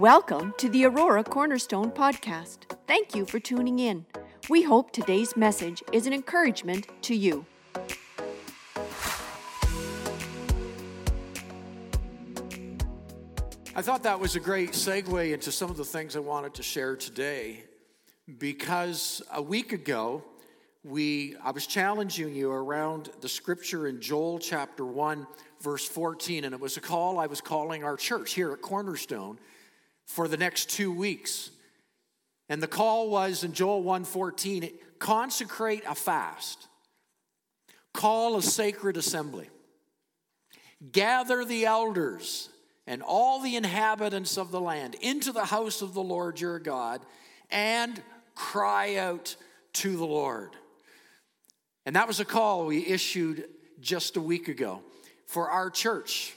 Welcome to the Aurora Cornerstone Podcast. Thank you for tuning in. We hope today's message is an encouragement to you. I thought that was a great segue into some of the things I wanted to share today because a week ago we I was challenging you around the scripture in Joel chapter 1 verse 14 and it was a call I was calling our church here at Cornerstone for the next 2 weeks. And the call was in Joel 1:14 consecrate a fast. Call a sacred assembly. Gather the elders and all the inhabitants of the land into the house of the Lord your God and cry out to the Lord. And that was a call we issued just a week ago for our church.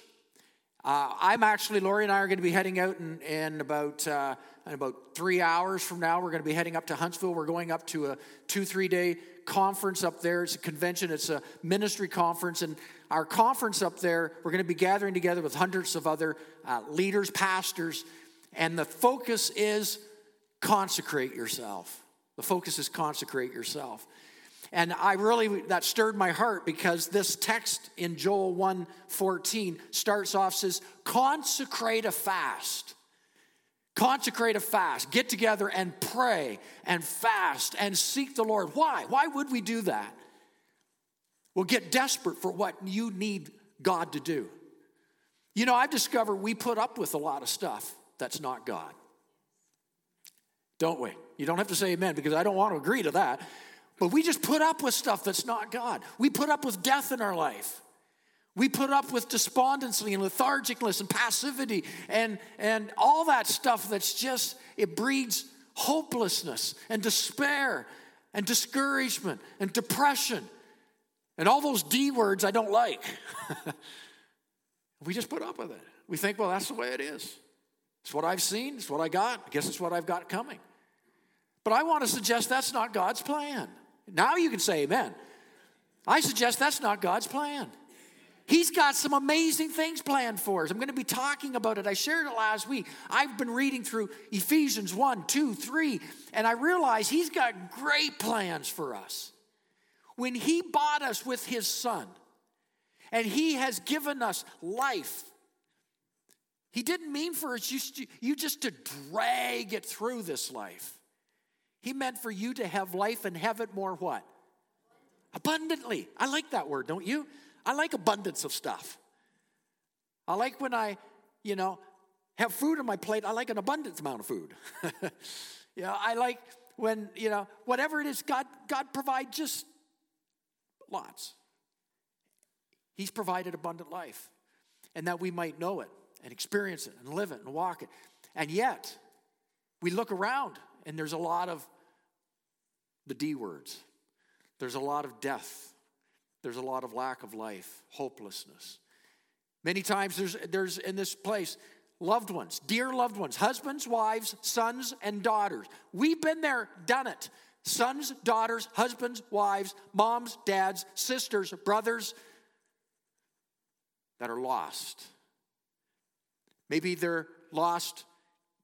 Uh, I'm actually, Lori and I are going to be heading out in, in about, uh, in about three hours from now. We're going to be heading up to Huntsville. We're going up to a two, three day conference up there. It's a convention, it's a ministry conference. And our conference up there, we're going to be gathering together with hundreds of other uh, leaders, pastors. And the focus is consecrate yourself. The focus is consecrate yourself. And I really that stirred my heart because this text in Joel 1:14 starts off says consecrate a fast. Consecrate a fast. Get together and pray and fast and seek the Lord. Why? Why would we do that? Well, get desperate for what you need God to do. You know, I've discovered we put up with a lot of stuff that's not God. Don't we? You don't have to say amen because I don't want to agree to that. But we just put up with stuff that's not God. We put up with death in our life. We put up with despondency and lethargicness and passivity and, and all that stuff that's just, it breeds hopelessness and despair and discouragement and depression and all those D words I don't like. we just put up with it. We think, well, that's the way it is. It's what I've seen, it's what I got. I guess it's what I've got coming. But I want to suggest that's not God's plan. Now you can say amen. I suggest that's not God's plan. He's got some amazing things planned for us. I'm going to be talking about it. I shared it last week. I've been reading through Ephesians 1, 2, 3, and I realize He's got great plans for us. When He bought us with His Son, and He has given us life, He didn't mean for us you just to drag it through this life. He meant for you to have life and have it more what? Abundantly. I like that word, don't you? I like abundance of stuff. I like when I, you know, have food on my plate, I like an abundant amount of food. you know, I like when, you know, whatever it is, God, God provides just lots. He's provided abundant life. And that we might know it and experience it and live it and walk it. And yet, we look around and there's a lot of the D words. There's a lot of death. There's a lot of lack of life, hopelessness. Many times there's, there's in this place loved ones, dear loved ones, husbands, wives, sons, and daughters. We've been there, done it. Sons, daughters, husbands, wives, moms, dads, sisters, brothers that are lost. Maybe they're lost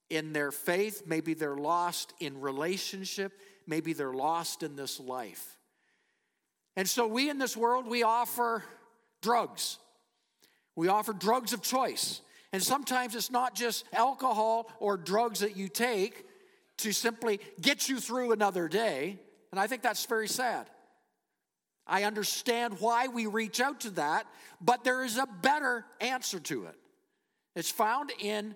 in their faith, maybe they're lost in relationship, maybe they're lost in this life. And so we in this world, we offer drugs. We offer drugs of choice. And sometimes it's not just alcohol or drugs that you take to simply get you through another day. And I think that's very sad. I understand why we reach out to that, but there is a better answer to it. It's found in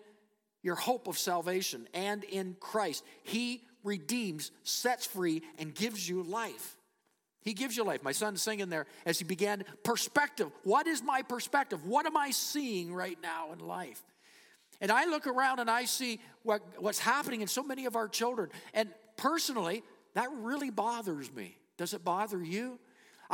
your hope of salvation and in Christ. He redeems, sets free, and gives you life. He gives you life. My son's singing there as he began perspective. What is my perspective? What am I seeing right now in life? And I look around and I see what, what's happening in so many of our children. And personally, that really bothers me. Does it bother you?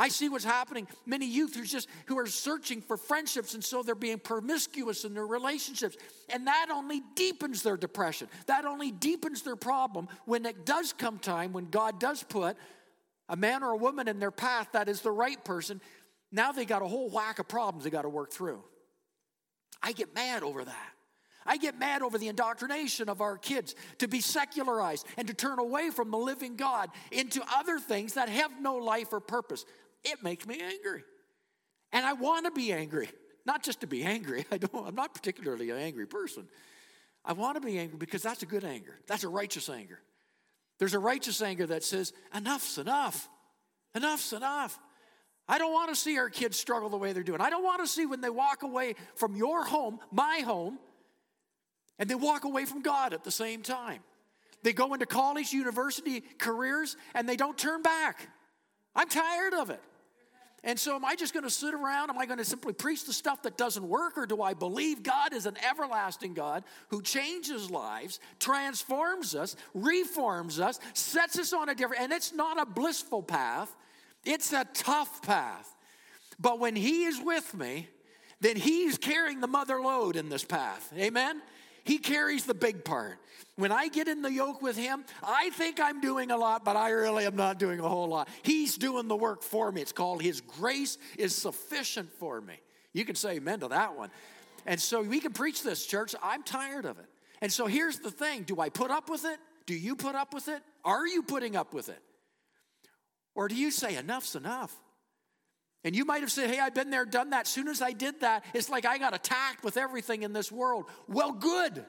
I see what's happening. Many youth who's just who are searching for friendships, and so they're being promiscuous in their relationships. And that only deepens their depression. That only deepens their problem when it does come time, when God does put a man or a woman in their path that is the right person. Now they got a whole whack of problems they got to work through. I get mad over that. I get mad over the indoctrination of our kids to be secularized and to turn away from the living God into other things that have no life or purpose. It makes me angry. And I want to be angry, not just to be angry. I don't, I'm not particularly an angry person. I want to be angry because that's a good anger. That's a righteous anger. There's a righteous anger that says, enough's enough. Enough's enough. I don't want to see our kids struggle the way they're doing. I don't want to see when they walk away from your home, my home, and they walk away from God at the same time. They go into college, university, careers, and they don't turn back. I'm tired of it. And so, am I just going to sit around? Am I going to simply preach the stuff that doesn't work? Or do I believe God is an everlasting God who changes lives, transforms us, reforms us, sets us on a different, and it's not a blissful path, it's a tough path. But when He is with me, then He's carrying the mother load in this path. Amen? He carries the big part. When I get in the yoke with him, I think I'm doing a lot, but I really am not doing a whole lot. He's doing the work for me. It's called His grace is sufficient for me. You can say amen to that one. And so we can preach this, church. I'm tired of it. And so here's the thing do I put up with it? Do you put up with it? Are you putting up with it? Or do you say, enough's enough? And you might have said, Hey, I've been there, done that. As soon as I did that, it's like I got attacked with everything in this world. Well, good,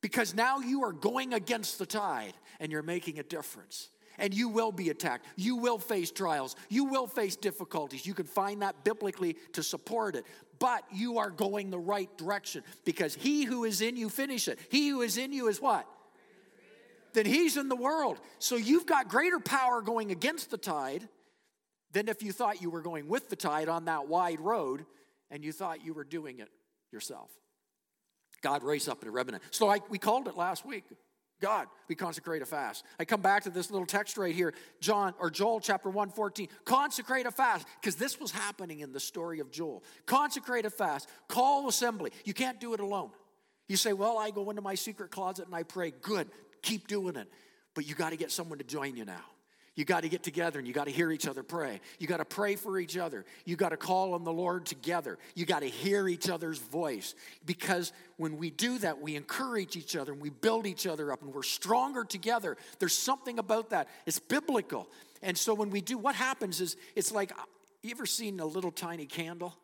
because now you are going against the tide and you're making a difference. And you will be attacked. You will face trials. You will face difficulties. You can find that biblically to support it. But you are going the right direction because he who is in you, finish it. He who is in you is what? Then he's in the world. So you've got greater power going against the tide than if you thought you were going with the tide on that wide road and you thought you were doing it yourself. God raised up a remnant. So I, we called it last week. God, we consecrate a fast. I come back to this little text right here, John or Joel chapter 114. Consecrate a fast, because this was happening in the story of Joel. Consecrate a fast, call assembly. You can't do it alone. You say, Well, I go into my secret closet and I pray. Good, keep doing it. But you got to get someone to join you now. You got to get together and you got to hear each other pray. You got to pray for each other. You got to call on the Lord together. You got to hear each other's voice. Because when we do that, we encourage each other and we build each other up and we're stronger together. There's something about that. It's biblical. And so when we do, what happens is it's like you ever seen a little tiny candle?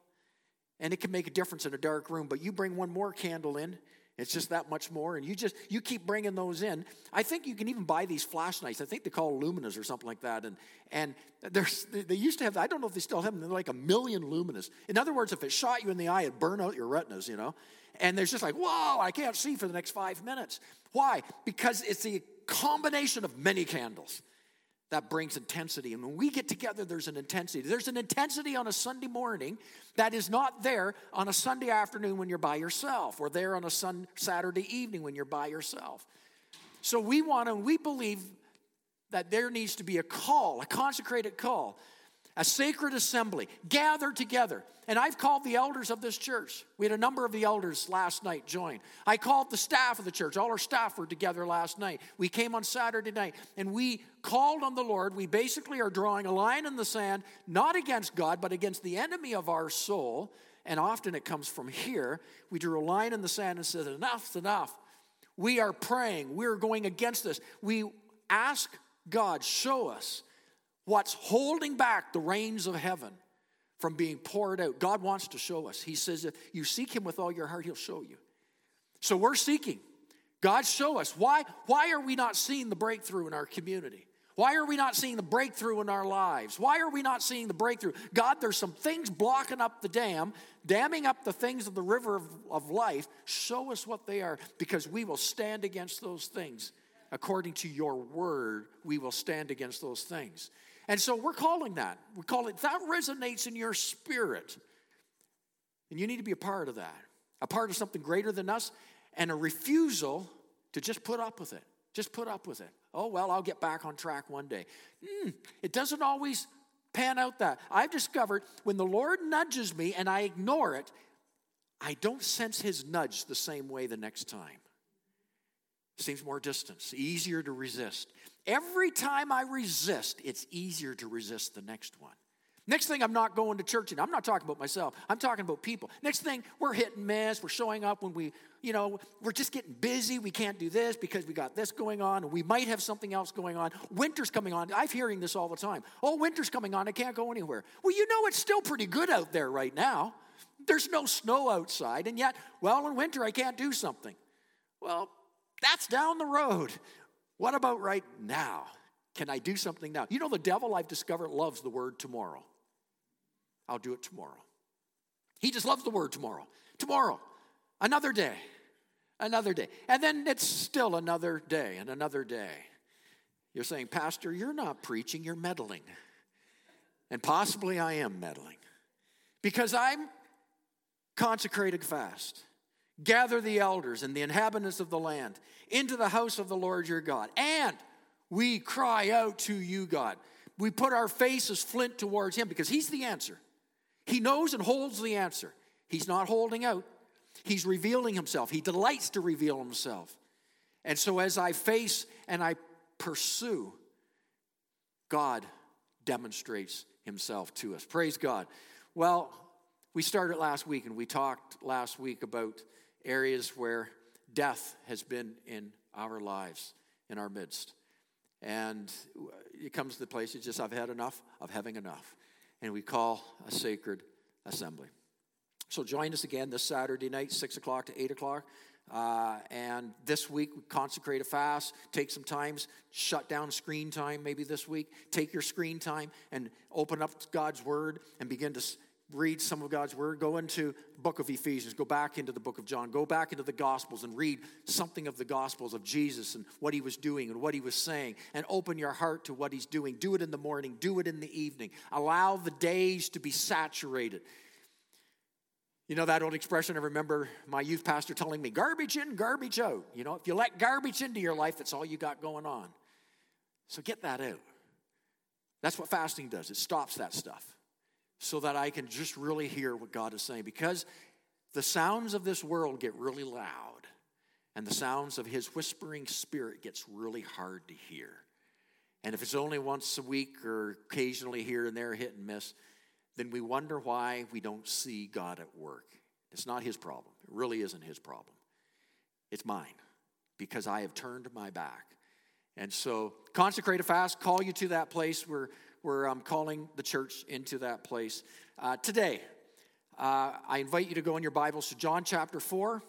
And it can make a difference in a dark room, but you bring one more candle in it's just that much more, and you just you keep bringing those in. I think you can even buy these flashlights. I think they call luminas or something like that. And and there's they used to have. I don't know if they still have them. They're like a million luminas. In other words, if it shot you in the eye, it'd burn out your retinas. You know, and there's just like whoa, I can't see for the next five minutes. Why? Because it's a combination of many candles that brings intensity. And when we get together, there's an intensity. There's an intensity on a Sunday morning that is not there on a Sunday afternoon when you're by yourself, or there on a sun, Saturday evening when you're by yourself. So we want to, we believe that there needs to be a call, a consecrated call a sacred assembly, gather together. And I've called the elders of this church. We had a number of the elders last night join. I called the staff of the church. All our staff were together last night. We came on Saturday night and we called on the Lord. We basically are drawing a line in the sand, not against God, but against the enemy of our soul. And often it comes from here. We drew a line in the sand and said, Enough's enough. We are praying. We're going against this. We ask God, show us what's holding back the rains of heaven from being poured out. God wants to show us. He says, if you seek Him with all your heart, He'll show you. So we're seeking. God, show us. Why, why are we not seeing the breakthrough in our community? Why are we not seeing the breakthrough in our lives? Why are we not seeing the breakthrough? God, there's some things blocking up the dam, damming up the things of the river of, of life. Show us what they are because we will stand against those things. According to your word, we will stand against those things. And so we're calling that. We call it that resonates in your spirit. And you need to be a part of that, a part of something greater than us, and a refusal to just put up with it. Just put up with it. Oh, well, I'll get back on track one day. Mm, it doesn't always pan out that. I've discovered when the Lord nudges me and I ignore it, I don't sense his nudge the same way the next time. Seems more distance, easier to resist. Every time I resist, it's easier to resist the next one. Next thing, I'm not going to church, and I'm not talking about myself. I'm talking about people. Next thing, we're hit and miss. We're showing up when we, you know, we're just getting busy. We can't do this because we got this going on, we might have something else going on. Winter's coming on. I'm hearing this all the time. Oh, winter's coming on. I can't go anywhere. Well, you know, it's still pretty good out there right now. There's no snow outside, and yet, well, in winter, I can't do something. Well, that's down the road. What about right now? Can I do something now? You know, the devil, I've discovered, loves the word tomorrow. I'll do it tomorrow. He just loves the word tomorrow. Tomorrow, another day, another day. And then it's still another day and another day. You're saying, Pastor, you're not preaching, you're meddling. And possibly I am meddling because I'm consecrated fast. Gather the elders and the inhabitants of the land into the house of the Lord your God. And we cry out to you, God. We put our faces flint towards him because he's the answer. He knows and holds the answer. He's not holding out, He's revealing Himself. He delights to reveal Himself. And so, as I face and I pursue, God demonstrates Himself to us. Praise God. Well, we started last week and we talked last week about areas where death has been in our lives, in our midst. And it comes to the place, it's just, I've had enough of having enough and we call a sacred assembly. So join us again this Saturday night, 6 o'clock to 8 o'clock. Uh, and this week, we consecrate a fast. Take some times, shut down screen time maybe this week. Take your screen time and open up God's Word and begin to read some of God's word, go into book of Ephesians, go back into the book of John, go back into the gospels and read something of the gospels of Jesus and what he was doing and what he was saying and open your heart to what he's doing. Do it in the morning, do it in the evening. Allow the days to be saturated. You know that old expression I remember my youth pastor telling me, garbage in, garbage out. You know, if you let garbage into your life, that's all you got going on. So get that out. That's what fasting does. It stops that stuff so that I can just really hear what God is saying. Because the sounds of this world get really loud, and the sounds of His whispering spirit gets really hard to hear. And if it's only once a week or occasionally here and there, hit and miss, then we wonder why we don't see God at work. It's not His problem. It really isn't His problem. It's mine because I have turned my back. And so, consecrate a fast, call you to that place where we're um, calling the church into that place. Uh, today, uh, I invite you to go in your Bibles to John chapter 4.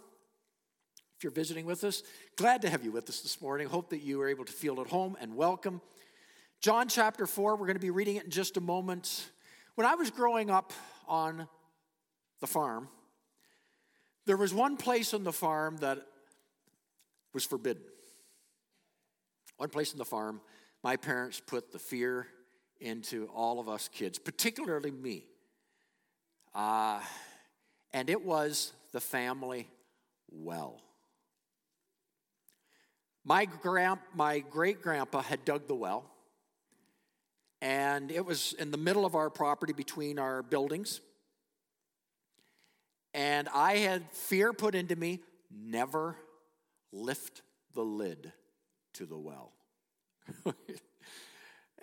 If you're visiting with us, glad to have you with us this morning. Hope that you are able to feel at home and welcome. John chapter 4, we're going to be reading it in just a moment. When I was growing up on the farm, there was one place on the farm that was forbidden. One place on the farm, my parents put the fear into all of us kids, particularly me. Uh, and it was the family well. My, grand, my great grandpa had dug the well, and it was in the middle of our property between our buildings. And I had fear put into me never lift the lid to the well.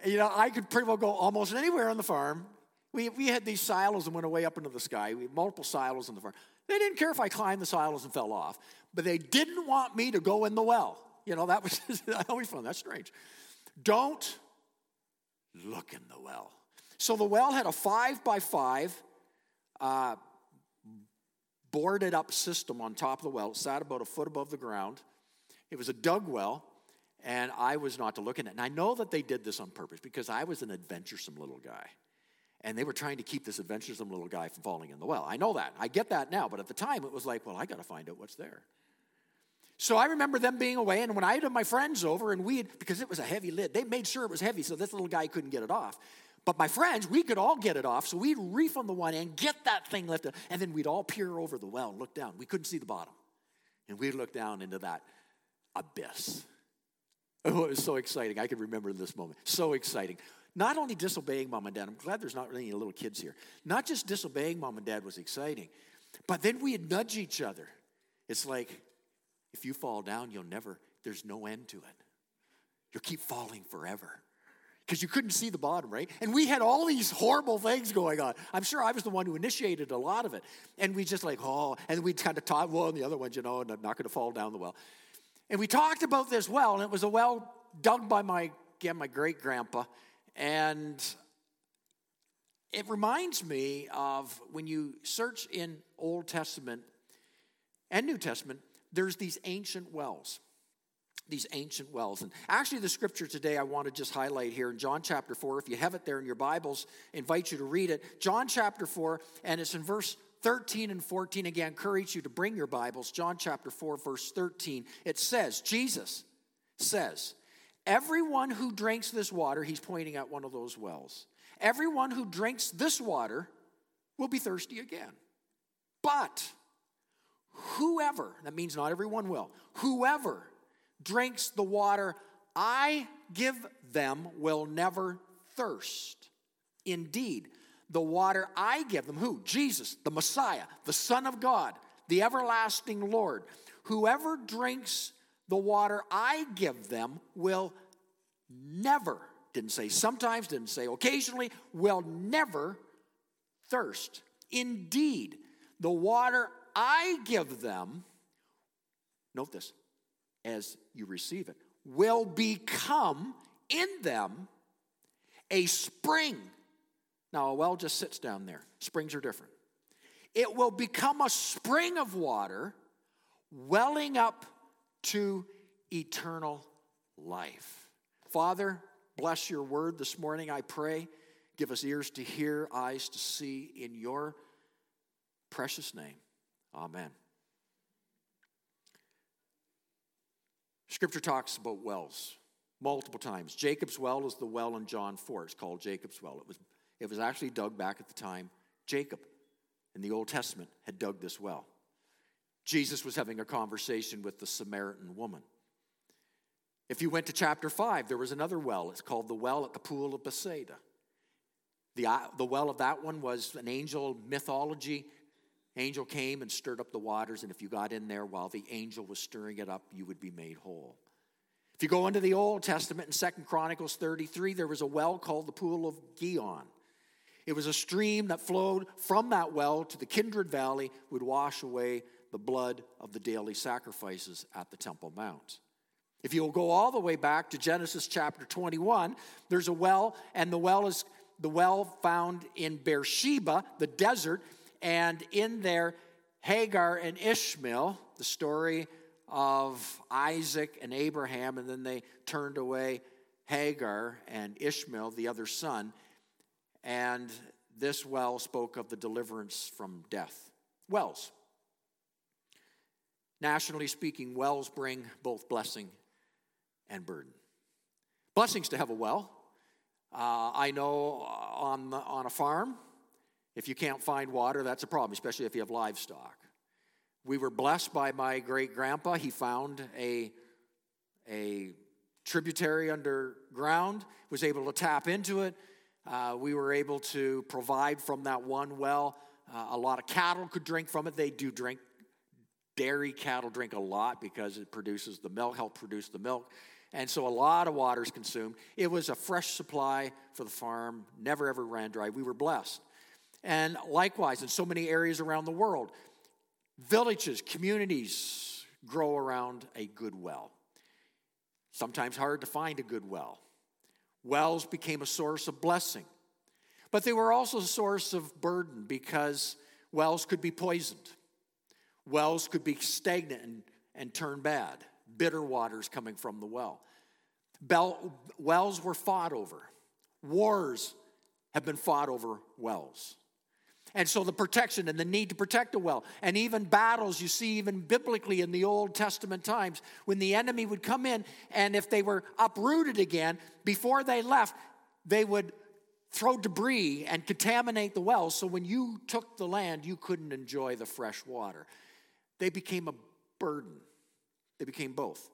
You know, I could pretty well go almost anywhere on the farm. We, we had these silos that went way up into the sky. We had multiple silos on the farm. They didn't care if I climbed the silos and fell off, but they didn't want me to go in the well. You know, that was, I always found that strange. Don't look in the well. So the well had a five by five uh, boarded up system on top of the well. It sat about a foot above the ground. It was a dug well and I was not to look in it. And I know that they did this on purpose because I was an adventuresome little guy. And they were trying to keep this adventuresome little guy from falling in the well. I know that. I get that now. But at the time, it was like, well, I got to find out what's there. So I remember them being away, and when I had my friends over, and we had, because it was a heavy lid, they made sure it was heavy so this little guy couldn't get it off. But my friends, we could all get it off, so we'd reef on the one end, get that thing lifted, and then we'd all peer over the well and look down. We couldn't see the bottom. And we'd look down into that abyss. Oh, it was so exciting. I can remember this moment. So exciting. Not only disobeying mom and dad, I'm glad there's not any little kids here. Not just disobeying mom and dad was exciting, but then we'd nudge each other. It's like, if you fall down, you'll never, there's no end to it. You'll keep falling forever. because you couldn't see the bottom, right? And we had all these horrible things going on. I'm sure I was the one who initiated a lot of it. And we just like, oh, and we'd kind of talk, well, and the other ones, you know, not going to fall down the well. And we talked about this well, and it was a well dug by my, again, my great grandpa. And it reminds me of when you search in Old Testament and New Testament, there's these ancient wells these ancient wells. And actually, the scripture today I want to just highlight here in John chapter 4. If you have it there in your Bibles, invite you to read it. John chapter 4, and it's in verse 13 and 14. Again, encourage you to bring your Bibles. John chapter 4, verse 13. It says, Jesus says, Everyone who drinks this water, he's pointing at one of those wells, everyone who drinks this water will be thirsty again. But whoever, that means not everyone will, whoever drinks the water I give them will never thirst. Indeed, the water I give them, who? Jesus, the Messiah, the Son of God, the everlasting Lord. Whoever drinks the water I give them will never, didn't say sometimes, didn't say occasionally, will never thirst. Indeed, the water I give them, note this, as you receive it, will become in them a spring. Now, a well just sits down there. Springs are different. It will become a spring of water welling up to eternal life. Father, bless your word this morning, I pray. Give us ears to hear, eyes to see in your precious name. Amen. Scripture talks about wells multiple times. Jacob's well is the well in John 4. It's called Jacob's well. It was, it was actually dug back at the time. Jacob in the Old Testament had dug this well. Jesus was having a conversation with the Samaritan woman. If you went to chapter 5, there was another well. It's called the well at the pool of Bethsaida. The, uh, the well of that one was an angel mythology angel came and stirred up the waters, and if you got in there while the angel was stirring it up, you would be made whole. If you go into the Old Testament in Second Chronicles 33, there was a well called the Pool of Gihon. It was a stream that flowed from that well to the Kidron Valley, would wash away the blood of the daily sacrifices at the Temple Mount. If you'll go all the way back to Genesis chapter 21, there's a well, and the well is the well found in Beersheba, the desert, and in there, Hagar and Ishmael, the story of Isaac and Abraham, and then they turned away Hagar and Ishmael, the other son. And this well spoke of the deliverance from death. Wells. Nationally speaking, wells bring both blessing and burden. Blessings to have a well. Uh, I know on, the, on a farm, if you can't find water, that's a problem, especially if you have livestock. We were blessed by my great grandpa. He found a, a tributary underground, was able to tap into it. Uh, we were able to provide from that one well. Uh, a lot of cattle could drink from it. They do drink. Dairy cattle drink a lot because it produces the milk, help produce the milk. And so a lot of water is consumed. It was a fresh supply for the farm, never ever ran dry. We were blessed. And likewise, in so many areas around the world, villages, communities grow around a good well. Sometimes hard to find a good well. Wells became a source of blessing, but they were also a source of burden because wells could be poisoned. Wells could be stagnant and, and turn bad. Bitter waters coming from the well. Bell, wells were fought over. Wars have been fought over wells. And so the protection and the need to protect a well, and even battles you see even biblically in the Old Testament times when the enemy would come in, and if they were uprooted again, before they left, they would throw debris and contaminate the well. So when you took the land, you couldn't enjoy the fresh water. They became a burden, they became both.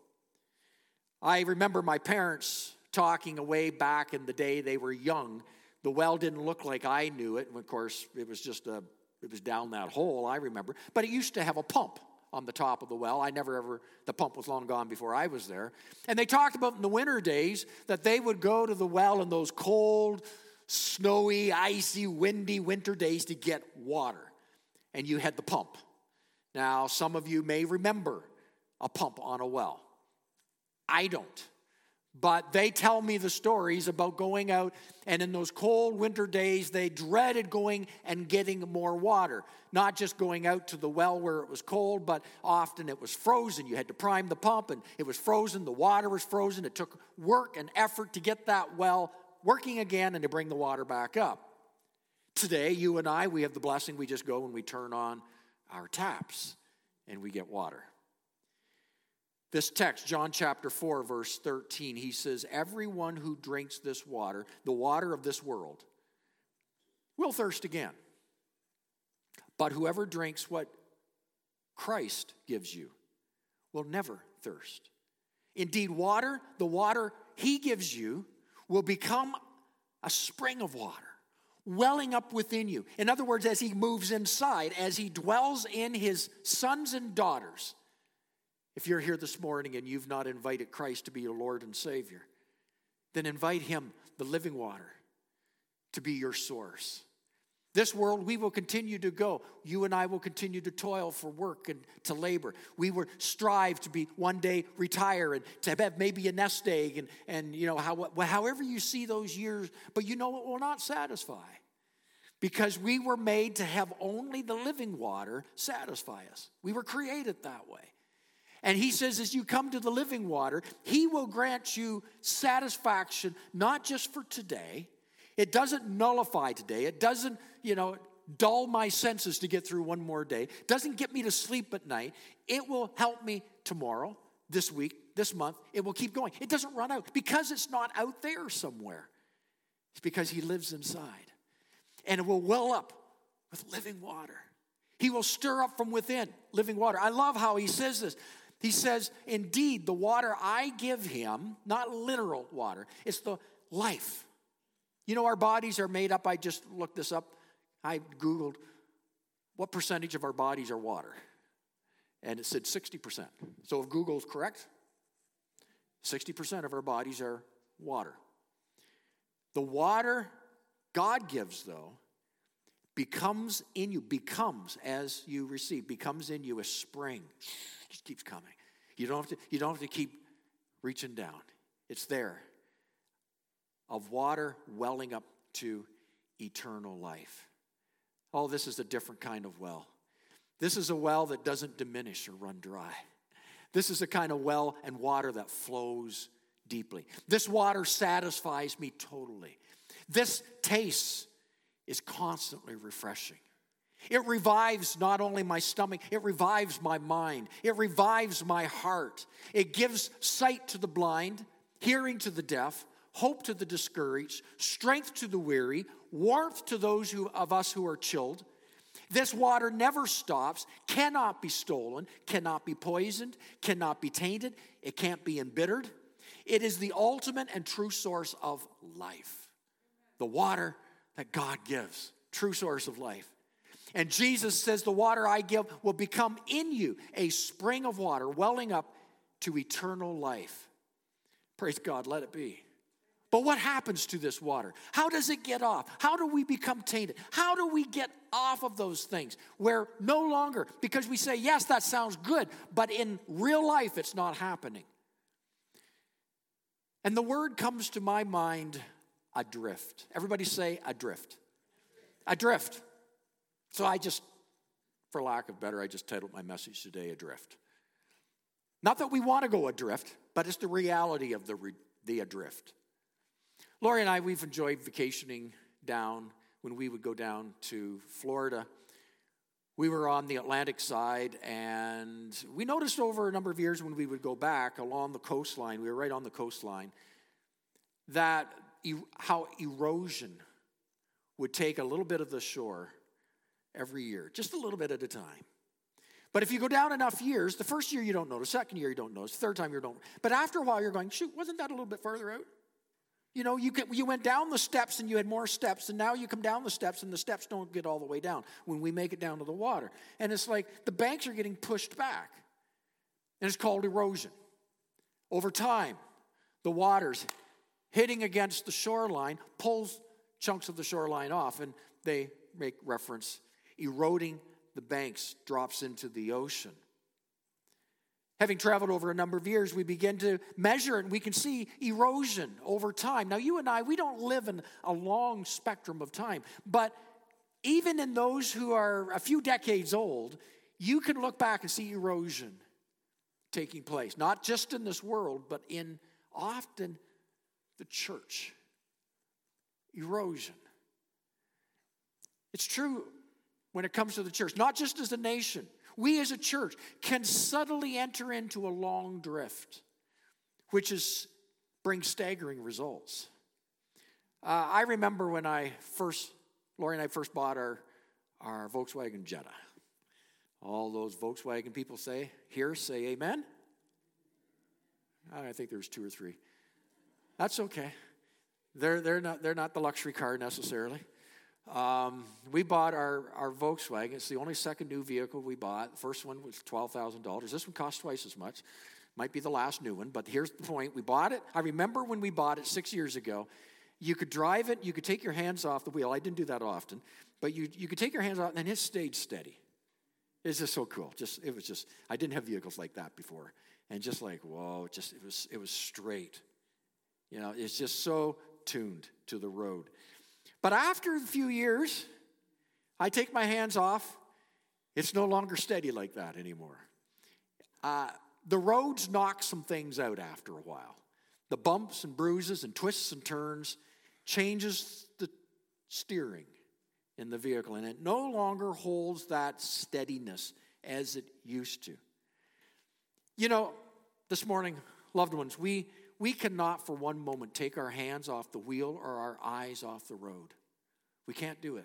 I remember my parents talking away back in the day they were young the well didn't look like I knew it. And of course, it was just a, it was down that hole, I remember. But it used to have a pump on the top of the well. I never ever, the pump was long gone before I was there. And they talked about in the winter days that they would go to the well in those cold, snowy, icy, windy winter days to get water. And you had the pump. Now, some of you may remember a pump on a well. I don't. But they tell me the stories about going out, and in those cold winter days, they dreaded going and getting more water. Not just going out to the well where it was cold, but often it was frozen. You had to prime the pump, and it was frozen. The water was frozen. It took work and effort to get that well working again and to bring the water back up. Today, you and I, we have the blessing we just go and we turn on our taps and we get water. This text, John chapter 4, verse 13, he says, Everyone who drinks this water, the water of this world, will thirst again. But whoever drinks what Christ gives you will never thirst. Indeed, water, the water he gives you, will become a spring of water welling up within you. In other words, as he moves inside, as he dwells in his sons and daughters. If you're here this morning and you've not invited Christ to be your Lord and Savior, then invite him, the living water, to be your source. This world, we will continue to go. You and I will continue to toil for work and to labor. We will strive to be one day retire and to have maybe a nest egg and, and you know, how, however you see those years, but you know it will not satisfy because we were made to have only the living water satisfy us. We were created that way. And he says, as you come to the living water, he will grant you satisfaction, not just for today. It doesn't nullify today. It doesn't, you know, dull my senses to get through one more day. It doesn't get me to sleep at night. It will help me tomorrow, this week, this month. It will keep going. It doesn't run out because it's not out there somewhere. It's because he lives inside. And it will well up with living water. He will stir up from within living water. I love how he says this. He says, Indeed, the water I give him, not literal water, it's the life. You know, our bodies are made up. I just looked this up. I Googled what percentage of our bodies are water. And it said 60%. So if Google's correct, 60% of our bodies are water. The water God gives, though, becomes in you, becomes as you receive, becomes in you a spring just keeps coming. You don't have to, you don't have to keep reaching down. It's there of water welling up to eternal life. Oh, this is a different kind of well. This is a well that doesn't diminish or run dry. This is a kind of well and water that flows deeply. This water satisfies me totally. This taste is constantly refreshing. It revives not only my stomach, it revives my mind. It revives my heart. It gives sight to the blind, hearing to the deaf, hope to the discouraged, strength to the weary, warmth to those who, of us who are chilled. This water never stops, cannot be stolen, cannot be poisoned, cannot be tainted, it can't be embittered. It is the ultimate and true source of life. The water that God gives, true source of life. And Jesus says, The water I give will become in you a spring of water welling up to eternal life. Praise God, let it be. But what happens to this water? How does it get off? How do we become tainted? How do we get off of those things where no longer, because we say, yes, that sounds good, but in real life it's not happening? And the word comes to my mind adrift. Everybody say adrift. Adrift. So I just, for lack of better, I just titled my message today Adrift. Not that we want to go adrift, but it's the reality of the, the adrift. Lori and I, we've enjoyed vacationing down when we would go down to Florida. We were on the Atlantic side, and we noticed over a number of years when we would go back along the coastline, we were right on the coastline, that how erosion would take a little bit of the shore every year, just a little bit at a time. But if you go down enough years, the first year you don't notice, second year you don't notice, third time you don't. But after a while you're going, shoot, wasn't that a little bit further out? You know, you, you went down the steps and you had more steps, and now you come down the steps and the steps don't get all the way down when we make it down to the water. And it's like the banks are getting pushed back. And it's called erosion. Over time, the water's hitting against the shoreline pulls chunks of the shoreline off, and they make reference eroding the banks drops into the ocean. Having traveled over a number of years, we begin to measure and we can see erosion over time. Now, you and I, we don't live in a long spectrum of time, but even in those who are a few decades old, you can look back and see erosion taking place, not just in this world, but in often the church. Erosion. It's true when it comes to the church, not just as a nation. We as a church can subtly enter into a long drift, which is brings staggering results. Uh, I remember when I first, Lori and I first bought our, our Volkswagen Jetta. All those Volkswagen people say, here, say amen. I think there's two or three. That's okay. They're, they're, not, they're not the luxury car necessarily. Um, we bought our, our Volkswagen. It's the only second new vehicle we bought. The first one was $12,000. This one cost twice as much. Might be the last new one, but here's the point. We bought it. I remember when we bought it six years ago. You could drive it, you could take your hands off the wheel. I didn't do that often, but you, you could take your hands off and it stayed steady. It's just so cool. Just it was just I didn't have vehicles like that before. And just like, whoa, just it was it was straight. You know, it's just so tuned to the road. But after a few years, I take my hands off. It's no longer steady like that anymore. Uh, the roads knock some things out after a while. The bumps and bruises and twists and turns changes the steering in the vehicle, and it no longer holds that steadiness as it used to. You know, this morning, loved ones, we we cannot for one moment take our hands off the wheel or our eyes off the road. We can't do it.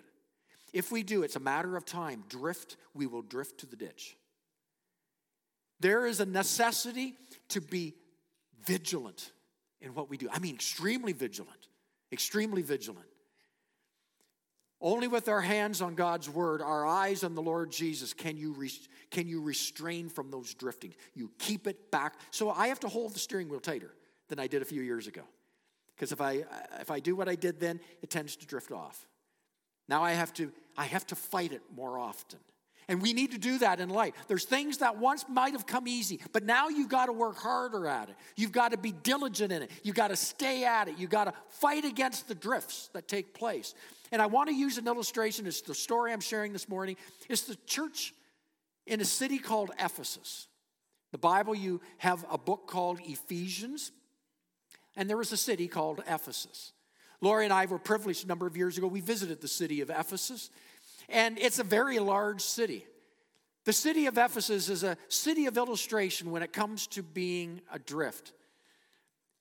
If we do, it's a matter of time. Drift, we will drift to the ditch. There is a necessity to be vigilant in what we do. I mean, extremely vigilant, extremely vigilant. Only with our hands on God's word, our eyes on the Lord Jesus, can you, re- can you restrain from those drifting. You keep it back. So I have to hold the steering wheel tighter than I did a few years ago. Because if I, if I do what I did then, it tends to drift off. Now I have to, I have to fight it more often. And we need to do that in life. There's things that once might have come easy, but now you've got to work harder at it. You've got to be diligent in it. You've got to stay at it. You've got to fight against the drifts that take place. And I want to use an illustration. It's the story I'm sharing this morning. It's the church in a city called Ephesus. The Bible, you have a book called Ephesians and there was a city called Ephesus. Lori and I were privileged a number of years ago. We visited the city of Ephesus, and it's a very large city. The city of Ephesus is a city of illustration when it comes to being adrift.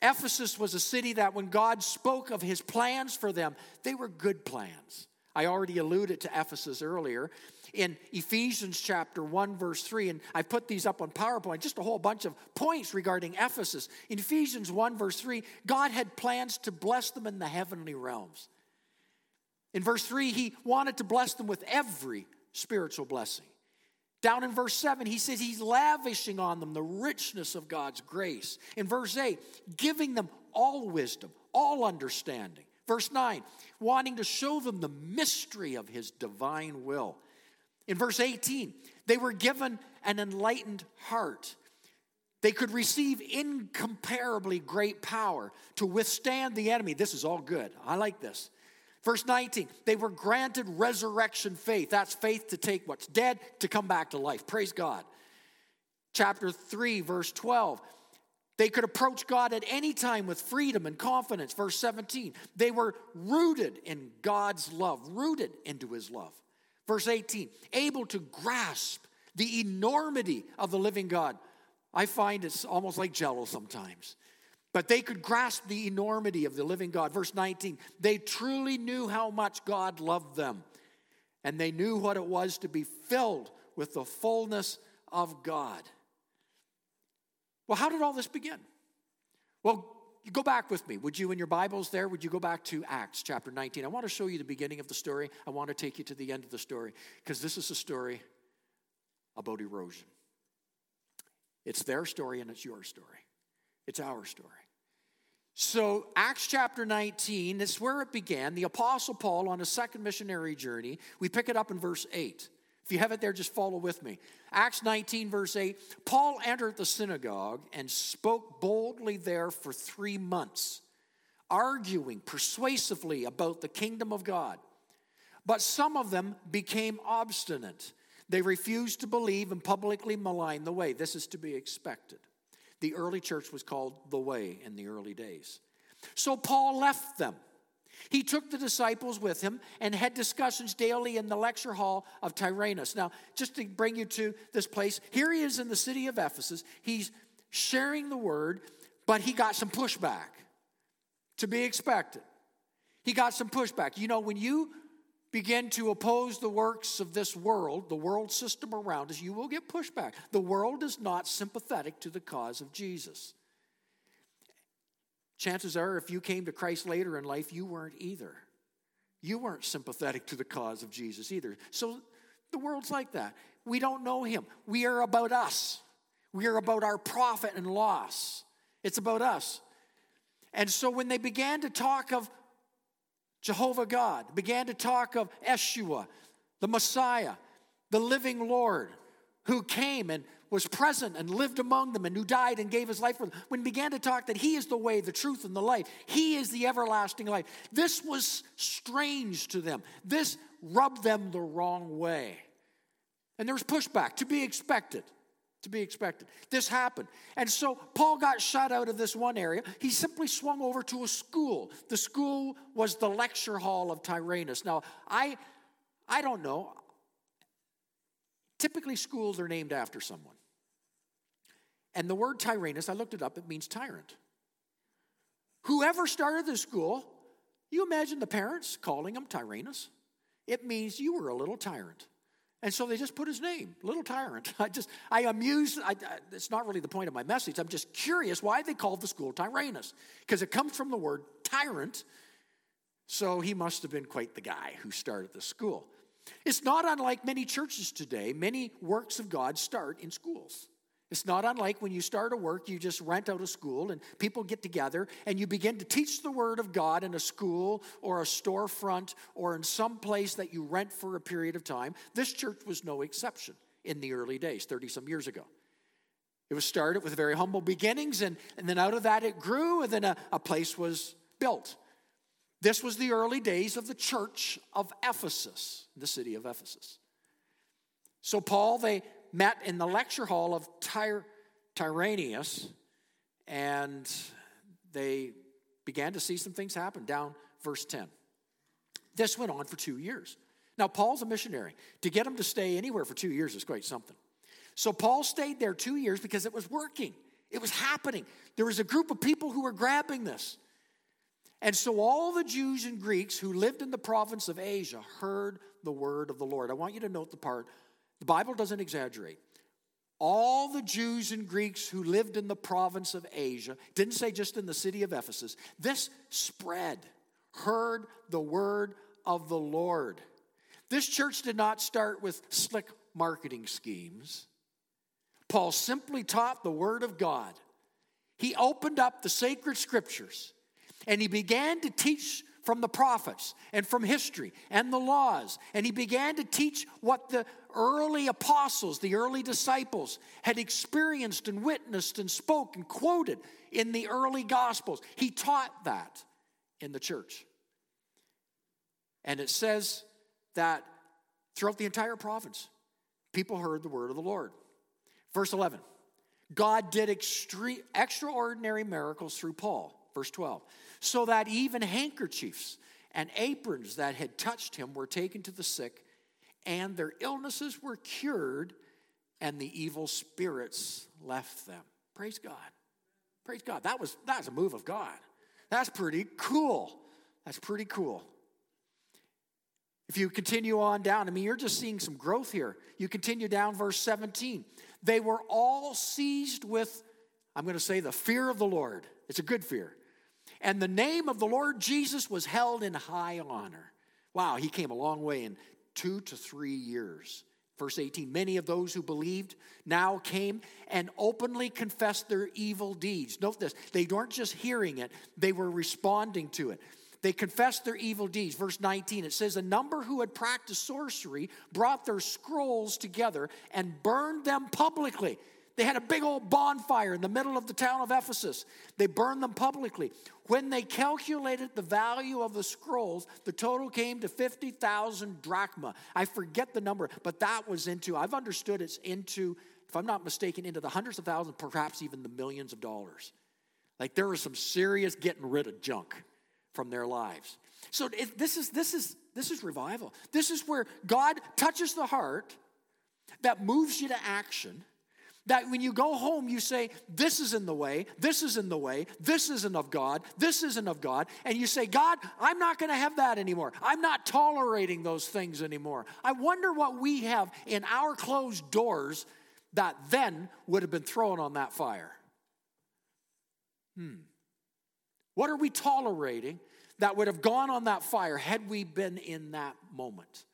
Ephesus was a city that, when God spoke of his plans for them, they were good plans. I already alluded to Ephesus earlier in Ephesians chapter 1, verse 3, and I put these up on PowerPoint, just a whole bunch of points regarding Ephesus. In Ephesians 1, verse 3, God had plans to bless them in the heavenly realms. In verse 3, he wanted to bless them with every spiritual blessing. Down in verse 7, he says he's lavishing on them the richness of God's grace. In verse 8, giving them all wisdom, all understanding. Verse 9, wanting to show them the mystery of his divine will. In verse 18, they were given an enlightened heart. They could receive incomparably great power to withstand the enemy. This is all good. I like this. Verse 19, they were granted resurrection faith. That's faith to take what's dead to come back to life. Praise God. Chapter 3, verse 12, they could approach God at any time with freedom and confidence. Verse 17, they were rooted in God's love, rooted into his love. Verse 18, able to grasp the enormity of the living God. I find it's almost like jello sometimes. But they could grasp the enormity of the living God. Verse 19, they truly knew how much God loved them, and they knew what it was to be filled with the fullness of God. Well, how did all this begin? Well, go back with me. Would you, in your Bibles there, would you go back to Acts chapter 19? I want to show you the beginning of the story. I want to take you to the end of the story because this is a story about erosion. It's their story and it's your story. It's our story. So, Acts chapter 19, this is where it began. The Apostle Paul on a second missionary journey. We pick it up in verse 8. If you have it there, just follow with me. Acts 19, verse 8 Paul entered the synagogue and spoke boldly there for three months, arguing persuasively about the kingdom of God. But some of them became obstinate. They refused to believe and publicly malign the way. This is to be expected. The early church was called the Way in the early days. So Paul left them. He took the disciples with him and had discussions daily in the lecture hall of Tyrannus. Now, just to bring you to this place, here he is in the city of Ephesus. He's sharing the word, but he got some pushback to be expected. He got some pushback. You know, when you begin to oppose the works of this world, the world system around us, you will get pushback. The world is not sympathetic to the cause of Jesus. Chances are, if you came to Christ later in life, you weren't either. You weren't sympathetic to the cause of Jesus either. So the world's like that. We don't know him. We are about us. We are about our profit and loss. It's about us. And so when they began to talk of Jehovah God, began to talk of Yeshua, the Messiah, the living Lord, who came and was present and lived among them and who died and gave his life for them, when began to talk that he is the way, the truth, and the life, he is the everlasting life, this was strange to them. This rubbed them the wrong way. And there was pushback to be expected. To be expected. This happened. And so Paul got shut out of this one area. He simply swung over to a school. The school was the lecture hall of Tyrannus. Now, I I don't know. Typically, schools are named after someone. And the word Tyrannus, I looked it up, it means tyrant. Whoever started the school, you imagine the parents calling him Tyrannus? It means you were a little tyrant. And so they just put his name, little tyrant. I just, I amused, I, I, it's not really the point of my message. I'm just curious why they called the school Tyrannus. Because it comes from the word tyrant. So he must have been quite the guy who started the school. It's not unlike many churches today. Many works of God start in schools. It's not unlike when you start a work, you just rent out a school and people get together and you begin to teach the Word of God in a school or a storefront or in some place that you rent for a period of time. This church was no exception in the early days, 30 some years ago. It was started with very humble beginnings, and, and then out of that it grew, and then a, a place was built. This was the early days of the church of Ephesus, the city of Ephesus. So, Paul, they met in the lecture hall of Tyr- Tyrannus, and they began to see some things happen. Down verse 10. This went on for two years. Now, Paul's a missionary. To get him to stay anywhere for two years is quite something. So, Paul stayed there two years because it was working, it was happening. There was a group of people who were grabbing this. And so all the Jews and Greeks who lived in the province of Asia heard the word of the Lord. I want you to note the part, the Bible doesn't exaggerate. All the Jews and Greeks who lived in the province of Asia, didn't say just in the city of Ephesus, this spread, heard the word of the Lord. This church did not start with slick marketing schemes. Paul simply taught the word of God. He opened up the sacred scriptures and he began to teach from the prophets and from history and the laws. And he began to teach what the early apostles, the early disciples, had experienced and witnessed and spoke and quoted in the early gospels. He taught that in the church. And it says that throughout the entire province, people heard the word of the Lord. Verse 11 God did extre- extraordinary miracles through Paul. Verse 12 so that even handkerchiefs and aprons that had touched him were taken to the sick, and their illnesses were cured, and the evil spirits left them. Praise God. Praise God. That was that's a move of God. That's pretty cool. That's pretty cool. If you continue on down, I mean, you're just seeing some growth here. You continue down, verse 17. They were all seized with, I'm going to say, the fear of the Lord. It's a good fear And the name of the Lord Jesus was held in high honor. Wow, he came a long way in two to three years. Verse 18 Many of those who believed now came and openly confessed their evil deeds. Note this, they weren't just hearing it, they were responding to it. They confessed their evil deeds. Verse 19, it says, A number who had practiced sorcery brought their scrolls together and burned them publicly. They had a big old bonfire in the middle of the town of Ephesus. They burned them publicly. When they calculated the value of the scrolls, the total came to 50,000 drachma. I forget the number, but that was into, I've understood it's into, if I'm not mistaken, into the hundreds of thousands, perhaps even the millions of dollars. Like there was some serious getting rid of junk from their lives. So this is this is this is revival. This is where God touches the heart that moves you to action that when you go home, you say, This is in the way, this is in the way, this isn't of God, this isn't of God. And you say, God, I'm not going to have that anymore. I'm not tolerating those things anymore. I wonder what we have in our closed doors that then would have been thrown on that fire. Hmm. What are we tolerating that would have gone on that fire had we been in that moment?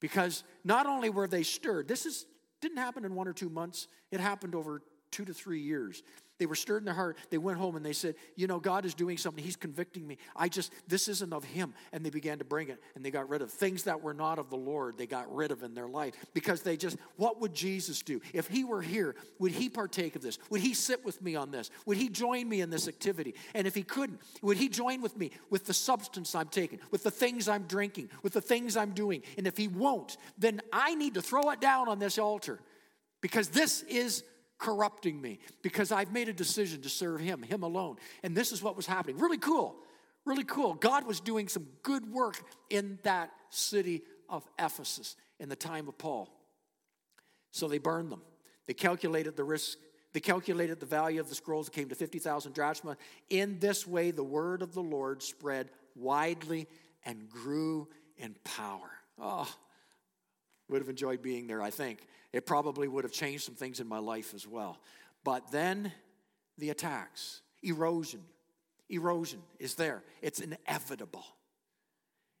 Because not only were they stirred, this is didn't happen in one or two months, it happened over two to three years. They were stirred in their heart. They went home and they said, You know, God is doing something. He's convicting me. I just, this isn't of Him. And they began to bring it and they got rid of things that were not of the Lord, they got rid of in their life because they just, what would Jesus do? If He were here, would He partake of this? Would He sit with me on this? Would He join me in this activity? And if He couldn't, would He join with me with the substance I'm taking, with the things I'm drinking, with the things I'm doing? And if He won't, then I need to throw it down on this altar because this is corrupting me because I've made a decision to serve Him, Him alone. And this is what was happening. Really cool. Really cool. God was doing some good work in that city of Ephesus in the time of Paul. So they burned them. They calculated the risk. They calculated the value of the scrolls. It came to 50,000 drachma. In this way, the word of the Lord spread widely and grew in power. Oh, would have enjoyed being there, I think. It probably would have changed some things in my life as well. But then the attacks, erosion. Erosion is there, it's inevitable.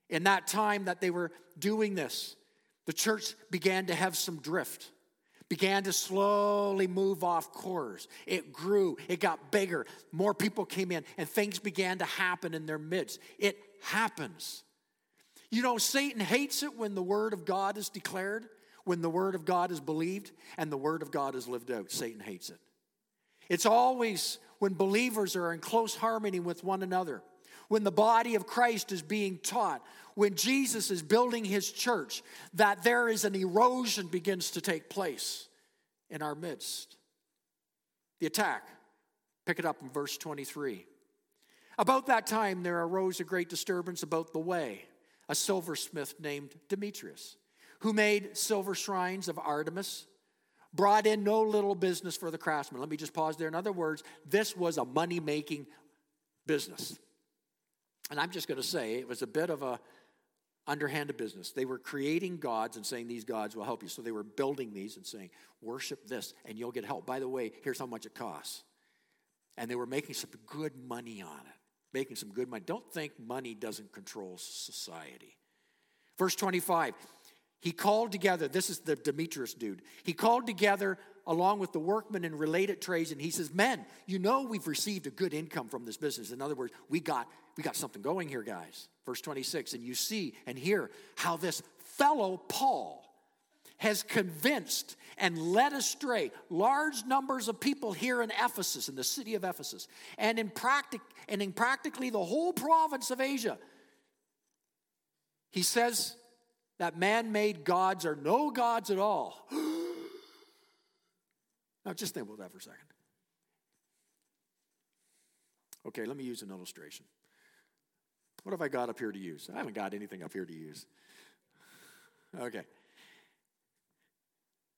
In that time that they were doing this, the church began to have some drift, began to slowly move off course. It grew, it got bigger, more people came in, and things began to happen in their midst. It happens. You know, Satan hates it when the word of God is declared when the Word of God is believed and the Word of God is lived out. Satan hates it. It's always when believers are in close harmony with one another, when the body of Christ is being taught, when Jesus is building his church, that there is an erosion begins to take place in our midst. The attack, pick it up in verse 23. About that time, there arose a great disturbance about the way. A silversmith named Demetrius who made silver shrines of Artemis, brought in no little business for the craftsmen. Let me just pause there. In other words, this was a money making business. And I'm just going to say it was a bit of a underhanded business. They were creating gods and saying these gods will help you. So they were building these and saying, worship this and you'll get help. By the way, here's how much it costs. And they were making some good money on it. Making some good money. Don't think money doesn't control society. Verse 25 he called together, this is the Demetrius dude. He called together along with the workmen and related trades, and he says, Men, you know we've received a good income from this business. In other words, we got we got something going here, guys. Verse 26, and you see and hear how this fellow Paul has convinced and led astray large numbers of people here in Ephesus, in the city of Ephesus, and in practic and in practically the whole province of Asia. He says that man made gods are no gods at all. now, just think about that for a second. Okay, let me use an illustration. What have I got up here to use? I haven't got anything up here to use. Okay.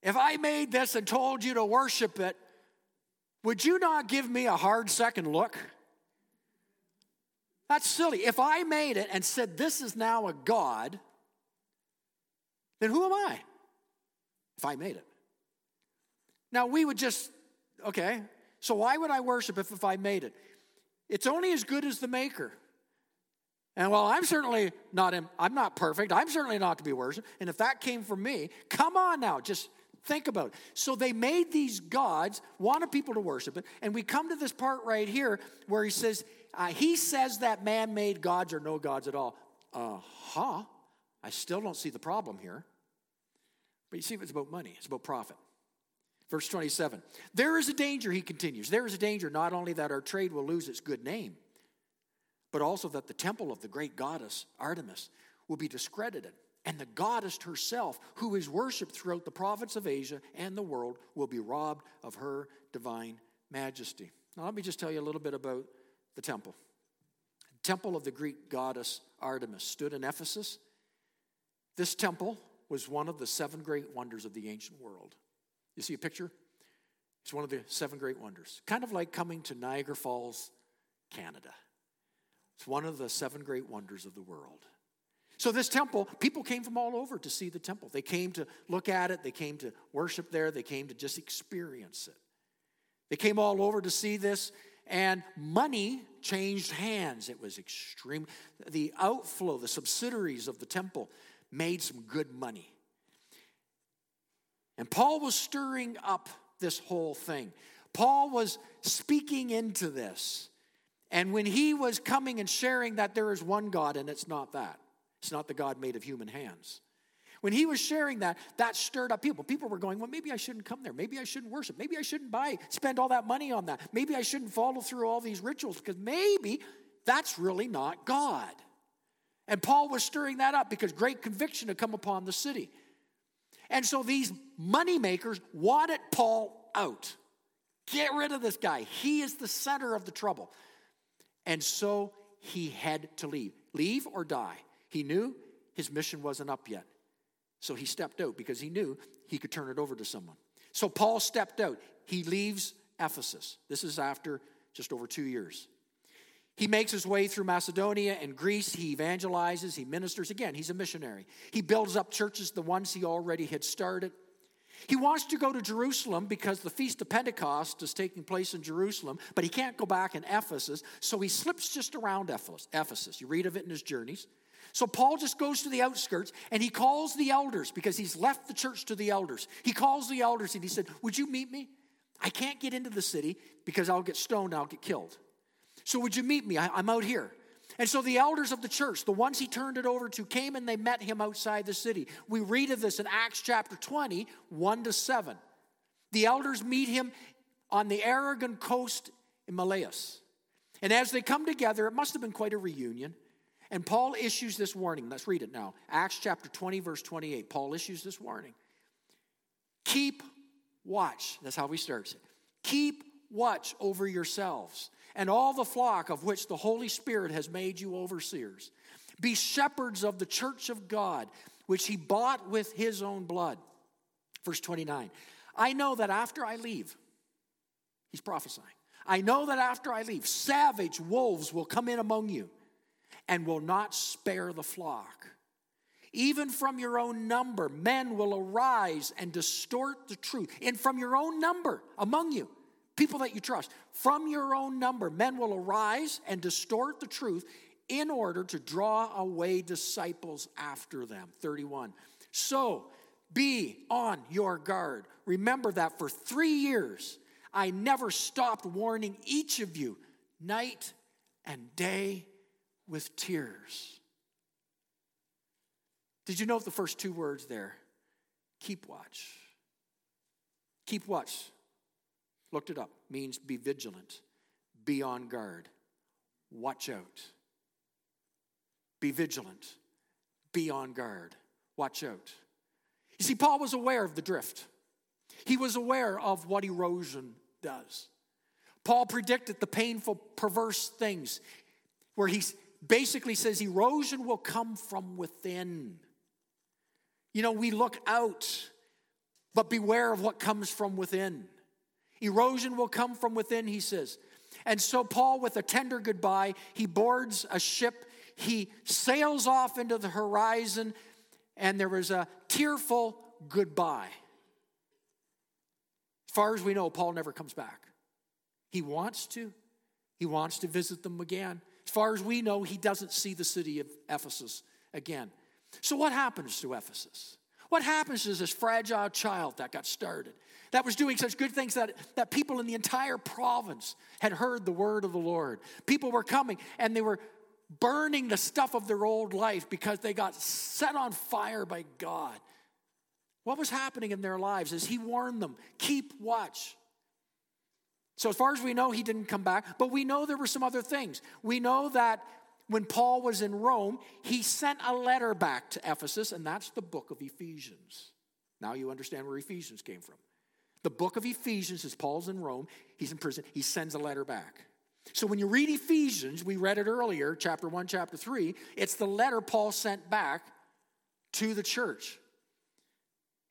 If I made this and told you to worship it, would you not give me a hard second look? That's silly. If I made it and said, This is now a God, then who am I if I made it? Now, we would just, okay, so why would I worship if, if I made it? It's only as good as the maker. And well, I'm certainly not I'm not perfect. I'm certainly not to be worshiped. And if that came from me, come on now, just think about it. So they made these gods, wanted people to worship it. And we come to this part right here where he says, uh, he says that man made gods are no gods at all. Uh huh. I still don't see the problem here. But you see, it's about money, it's about profit. Verse 27 There is a danger, he continues. There is a danger not only that our trade will lose its good name, but also that the temple of the great goddess Artemis will be discredited. And the goddess herself, who is worshiped throughout the province of Asia and the world, will be robbed of her divine majesty. Now, let me just tell you a little bit about the temple. The temple of the Greek goddess Artemis stood in Ephesus. This temple was one of the seven great wonders of the ancient world. You see a picture? It's one of the seven great wonders. Kind of like coming to Niagara Falls, Canada. It's one of the seven great wonders of the world. So, this temple, people came from all over to see the temple. They came to look at it, they came to worship there, they came to just experience it. They came all over to see this, and money changed hands. It was extreme. The outflow, the subsidiaries of the temple made some good money. And Paul was stirring up this whole thing. Paul was speaking into this. And when he was coming and sharing that there is one God and it's not that, it's not the God made of human hands. When he was sharing that, that stirred up people. People were going, well, maybe I shouldn't come there. Maybe I shouldn't worship. Maybe I shouldn't buy, spend all that money on that. Maybe I shouldn't follow through all these rituals because maybe that's really not God. And Paul was stirring that up because great conviction had come upon the city. And so these money makers wanted Paul out. Get rid of this guy. He is the center of the trouble. And so he had to leave. Leave or die. He knew his mission wasn't up yet. So he stepped out because he knew he could turn it over to someone. So Paul stepped out. He leaves Ephesus. This is after just over two years. He makes his way through Macedonia and Greece. He evangelizes, he ministers. Again, he's a missionary. He builds up churches, the ones he already had started. He wants to go to Jerusalem because the Feast of Pentecost is taking place in Jerusalem, but he can't go back in Ephesus, so he slips just around Ephesus. You read of it in his journeys. So Paul just goes to the outskirts and he calls the elders because he's left the church to the elders. He calls the elders and he said, Would you meet me? I can't get into the city because I'll get stoned, I'll get killed. So would you meet me? I, am out here. And so the elders of the church, the ones he turned it over to, came and they met him outside the city. We read of this in Acts chapter 20, 1 to 7. The elders meet him on the Aragon coast in Miletus. And as they come together, it must have been quite a reunion. And Paul issues this warning. Let's read it now. Acts chapter 20, verse 28. Paul issues this warning. Keep watch. That's how he starts it. Keep watch over yourselves and all the flock of which the Holy Spirit has made you overseers. Be shepherds of the church of God, which he bought with his own blood. Verse 29. I know that after I leave, he's prophesying. I know that after I leave, savage wolves will come in among you and will not spare the flock. Even from your own number, men will arise and distort the truth. And from your own number among you, people that you trust, from your own number, men will arise and distort the truth in order to draw away disciples after them. 31. So be on your guard. Remember that for three years, I never stopped warning each of you night and day with tears. Did you note the first two words there? Keep watch. Keep watch. Looked it up. Means be vigilant, be on guard, watch out. Be vigilant, be on guard, watch out. You see, Paul was aware of the drift, he was aware of what erosion does. Paul predicted the painful, perverse things where he's basically says erosion will come from within. You know, we look out, but beware of what comes from within. Erosion will come from within, he says. And so, Paul, with a tender goodbye, he boards a ship, he sails off into the horizon, and there was a tearful goodbye. As far as we know, Paul never comes back. He wants to, He wants to visit them again. As far as we know, he doesn't see the city of Ephesus again. So, what happens to Ephesus? What happens to this fragile child that got started, that was doing such good things that, that people in the entire province had heard the word of the Lord? People were coming and they were burning the stuff of their old life because they got set on fire by God. What was happening in their lives as He warned them keep watch. So, as far as we know, he didn't come back, but we know there were some other things. We know that when Paul was in Rome, he sent a letter back to Ephesus, and that's the book of Ephesians. Now you understand where Ephesians came from. The book of Ephesians is Paul's in Rome, he's in prison, he sends a letter back. So when you read Ephesians, we read it earlier, chapter 1, chapter 3, it's the letter Paul sent back to the church.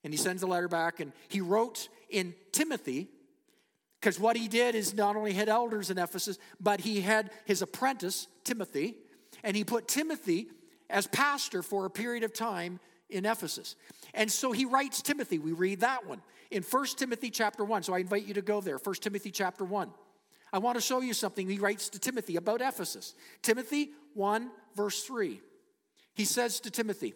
And he sends a letter back, and he wrote in Timothy, because what he did is not only had elders in Ephesus, but he had his apprentice, Timothy, and he put Timothy as pastor for a period of time in Ephesus. And so he writes Timothy. We read that one in 1 Timothy chapter 1. So I invite you to go there, 1 Timothy chapter 1. I want to show you something he writes to Timothy about Ephesus. Timothy 1, verse 3. He says to Timothy,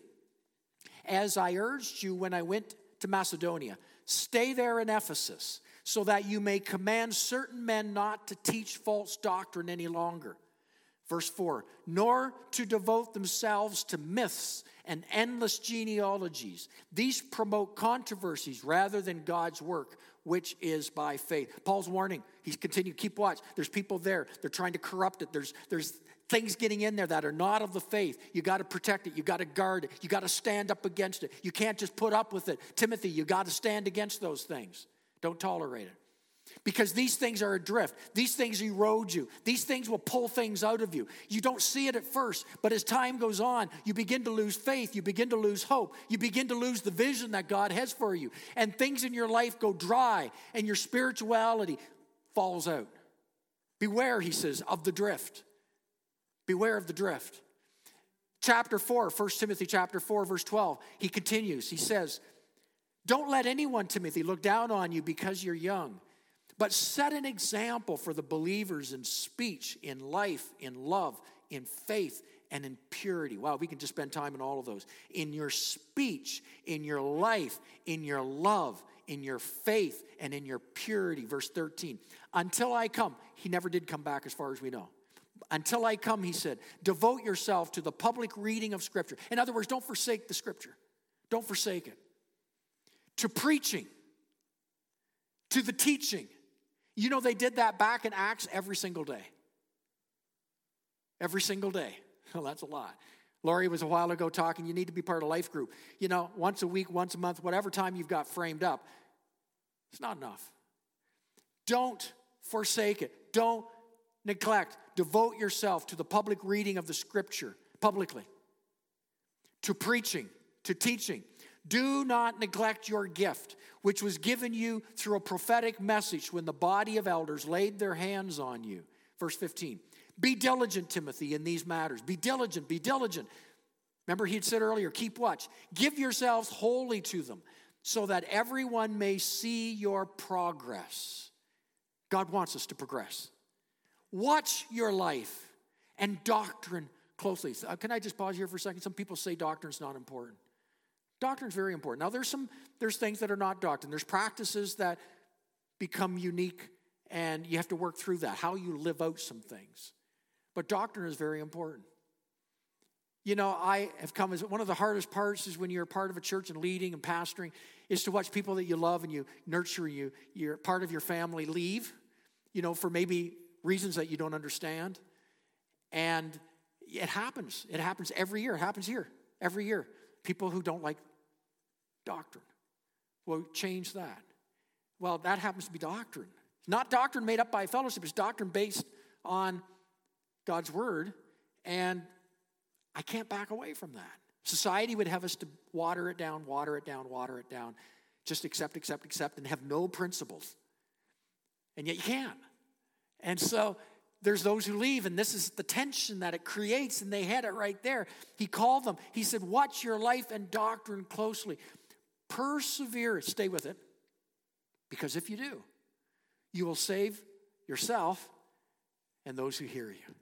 As I urged you when I went to Macedonia, stay there in Ephesus so that you may command certain men not to teach false doctrine any longer. Verse 4 Nor to devote themselves to myths and endless genealogies. These promote controversies rather than God's work, which is by faith. Paul's warning, he's continued, keep watch. There's people there, they're trying to corrupt it. There's, there's things getting in there that are not of the faith. You got to protect it. You got to guard it. You got to stand up against it. You can't just put up with it. Timothy, you got to stand against those things. Don't tolerate it. Because these things are adrift. These things erode you. These things will pull things out of you. You don't see it at first, but as time goes on, you begin to lose faith. You begin to lose hope. You begin to lose the vision that God has for you. And things in your life go dry, and your spirituality falls out. Beware, he says, of the drift. Beware of the drift. Chapter 4, 1 Timothy chapter 4, verse 12, he continues. He says, don't let anyone, Timothy, look down on you because you're young, but set an example for the believers in speech, in life, in love, in faith, and in purity. Wow, we can just spend time in all of those. In your speech, in your life, in your love, in your faith, and in your purity. Verse 13. Until I come, he never did come back as far as we know. Until I come, he said, devote yourself to the public reading of Scripture. In other words, don't forsake the Scripture. Don't forsake it to preaching, to the teaching. You know, they did that back in Acts every single day. Every single day. Well, that's a lot. Lori was a while ago talking, you need to be part of a life group. You know, once a week, once a month, whatever time you've got framed up, it's not enough. Don't forsake it. Don't neglect. Devote yourself to the public reading of the scripture publicly, to preaching, to teaching, do not neglect your gift, which was given you through a prophetic message when the body of elders laid their hands on you. Verse 15. Be diligent, Timothy, in these matters. Be diligent, be diligent. Remember, he had said earlier, keep watch. Give yourselves wholly to them, so that everyone may see your progress. God wants us to progress. Watch your life and doctrine closely. Uh, can I just pause here for a second? Some people say doctrine's not important. Doctrine is very important. Now, there's some there's things that are not doctrine. There's practices that become unique, and you have to work through that. How you live out some things, but doctrine is very important. You know, I have come as one of the hardest parts is when you're part of a church and leading and pastoring, is to watch people that you love and you nurture you, you're part of your family leave, you know, for maybe reasons that you don't understand. And it happens. It happens every year. It happens here every year. People who don't like doctrine. Well, change that. Well, that happens to be doctrine. It's not doctrine made up by fellowship, it's doctrine based on God's word, and I can't back away from that. Society would have us to water it down, water it down, water it down, just accept, accept, accept, and have no principles. And yet you can't. And so there's those who leave, and this is the tension that it creates, and they had it right there. He called them. He said, Watch your life and doctrine closely. Persevere, stay with it, because if you do, you will save yourself and those who hear you.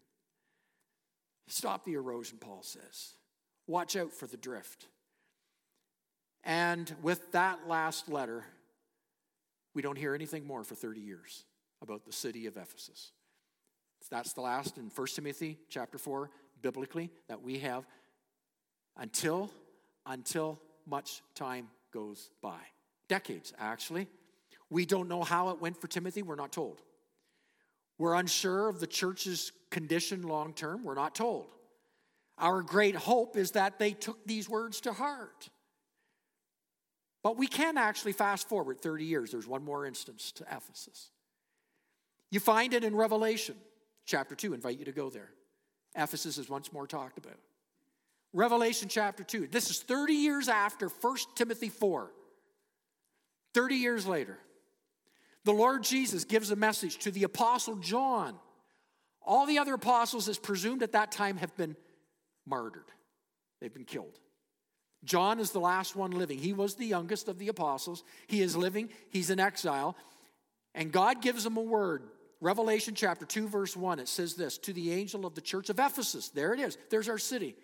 Stop the erosion, Paul says. Watch out for the drift. And with that last letter, we don't hear anything more for 30 years about the city of Ephesus. That's the last in 1 Timothy chapter 4, biblically, that we have until, until much time goes by. Decades, actually. We don't know how it went for Timothy, we're not told. We're unsure of the church's condition long term, we're not told. Our great hope is that they took these words to heart. But we can actually fast forward 30 years. There's one more instance to Ephesus. You find it in Revelation chapter 2. I invite you to go there. Ephesus is once more talked about. Revelation chapter 2. This is 30 years after 1 Timothy 4. 30 years later, the Lord Jesus gives a message to the apostle John. All the other apostles, as presumed at that time, have been martyred, they've been killed. John is the last one living. He was the youngest of the apostles. He is living, he's in exile. And God gives him a word. Revelation chapter 2, verse 1, it says this To the angel of the church of Ephesus, there it is, there's our city.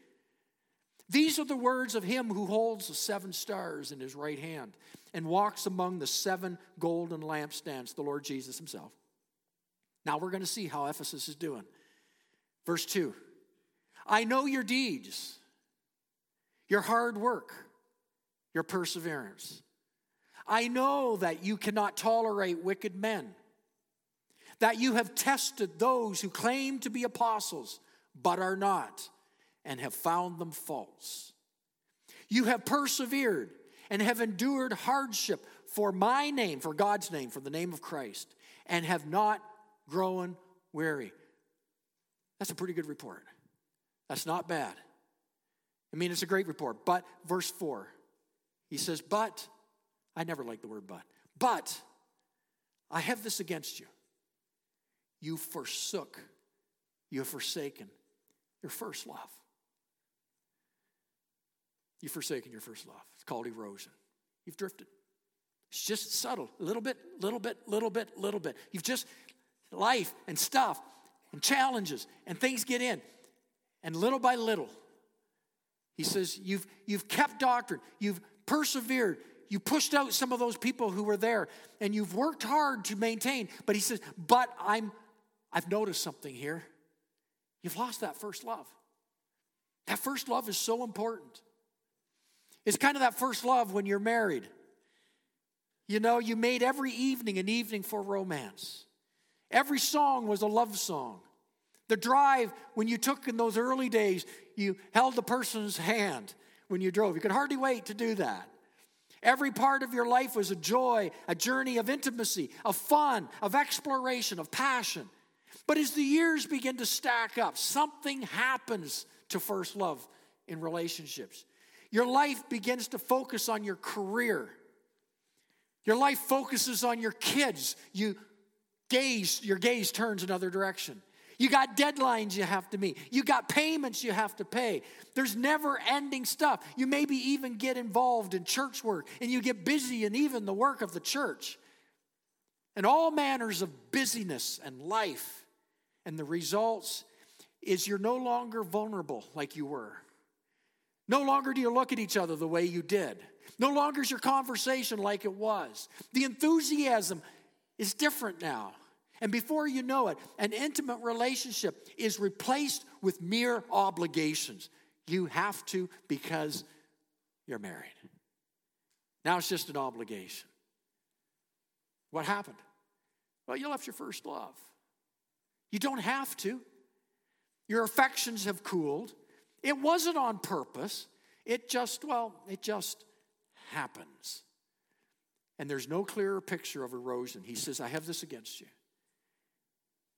These are the words of him who holds the seven stars in his right hand and walks among the seven golden lampstands, the Lord Jesus himself. Now we're going to see how Ephesus is doing. Verse 2 I know your deeds your hard work, your perseverance. I know that you cannot tolerate wicked men, that you have tested those who claim to be apostles but are not, and have found them false. You have persevered and have endured hardship for my name, for God's name, for the name of Christ, and have not grown weary. That's a pretty good report. That's not bad. I mean, it's a great report. But, verse 4, he says, But, I never like the word but, but I have this against you. You forsook, you have forsaken your first love. You've forsaken your first love. It's called erosion. You've drifted. It's just subtle, a little bit, little bit, little bit, little bit. You've just, life and stuff and challenges and things get in. And little by little, he says, You've, you've kept doctrine, you've persevered, you pushed out some of those people who were there, and you've worked hard to maintain. But he says, But I'm, I've noticed something here. You've lost that first love. That first love is so important. It's kind of that first love when you're married. You know, you made every evening an evening for romance. Every song was a love song. The drive when you took in those early days, you held the person's hand when you drove. You could hardly wait to do that. Every part of your life was a joy, a journey of intimacy, of fun, of exploration, of passion. But as the years begin to stack up, something happens to first love in relationships. Your life begins to focus on your career. Your life focuses on your kids. You gaze, your gaze turns another direction. You got deadlines you have to meet. You got payments you have to pay. There's never ending stuff. You maybe even get involved in church work and you get busy in even the work of the church. And all manners of busyness and life. And the results is you're no longer vulnerable like you were. No longer do you look at each other the way you did. No longer is your conversation like it was. The enthusiasm is different now. And before you know it, an intimate relationship is replaced with mere obligations. You have to because you're married. Now it's just an obligation. What happened? Well, you left your first love. You don't have to. Your affections have cooled. It wasn't on purpose. It just, well, it just happens. And there's no clearer picture of erosion. He says, I have this against you.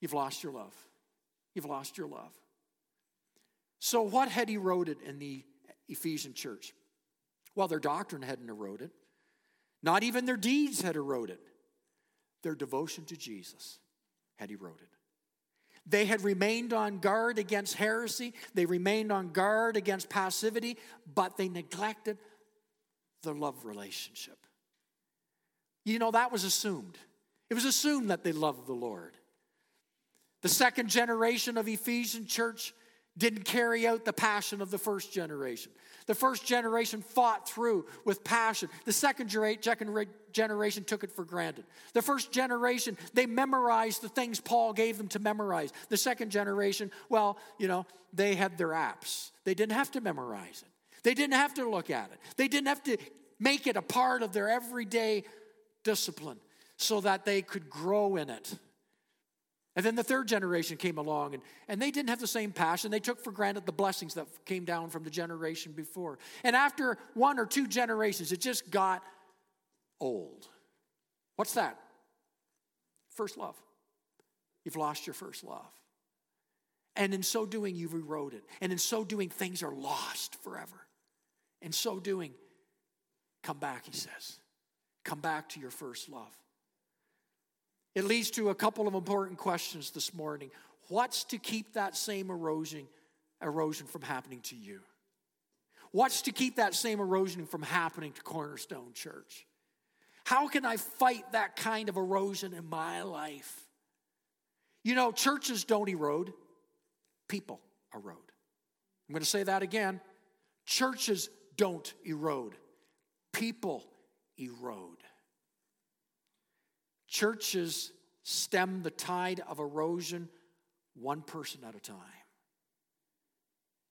You've lost your love. You've lost your love. So, what had eroded in the Ephesian church? Well, their doctrine hadn't eroded, not even their deeds had eroded. Their devotion to Jesus had eroded. They had remained on guard against heresy, they remained on guard against passivity, but they neglected the love relationship. You know, that was assumed. It was assumed that they loved the Lord. The second generation of Ephesian church didn't carry out the passion of the first generation. The first generation fought through with passion. The second generation took it for granted. The first generation, they memorized the things Paul gave them to memorize. The second generation, well, you know, they had their apps. They didn't have to memorize it, they didn't have to look at it, they didn't have to make it a part of their everyday discipline so that they could grow in it. And then the third generation came along, and, and they didn't have the same passion. They took for granted the blessings that came down from the generation before. And after one or two generations, it just got old. What's that? First love. You've lost your first love. And in so doing, you've eroded. And in so doing, things are lost forever. In so doing, come back, he says. Come back to your first love. It leads to a couple of important questions this morning. What's to keep that same erosion, erosion from happening to you? What's to keep that same erosion from happening to Cornerstone Church? How can I fight that kind of erosion in my life? You know, churches don't erode, people erode. I'm going to say that again. Churches don't erode, people erode. Churches stem the tide of erosion one person at a time.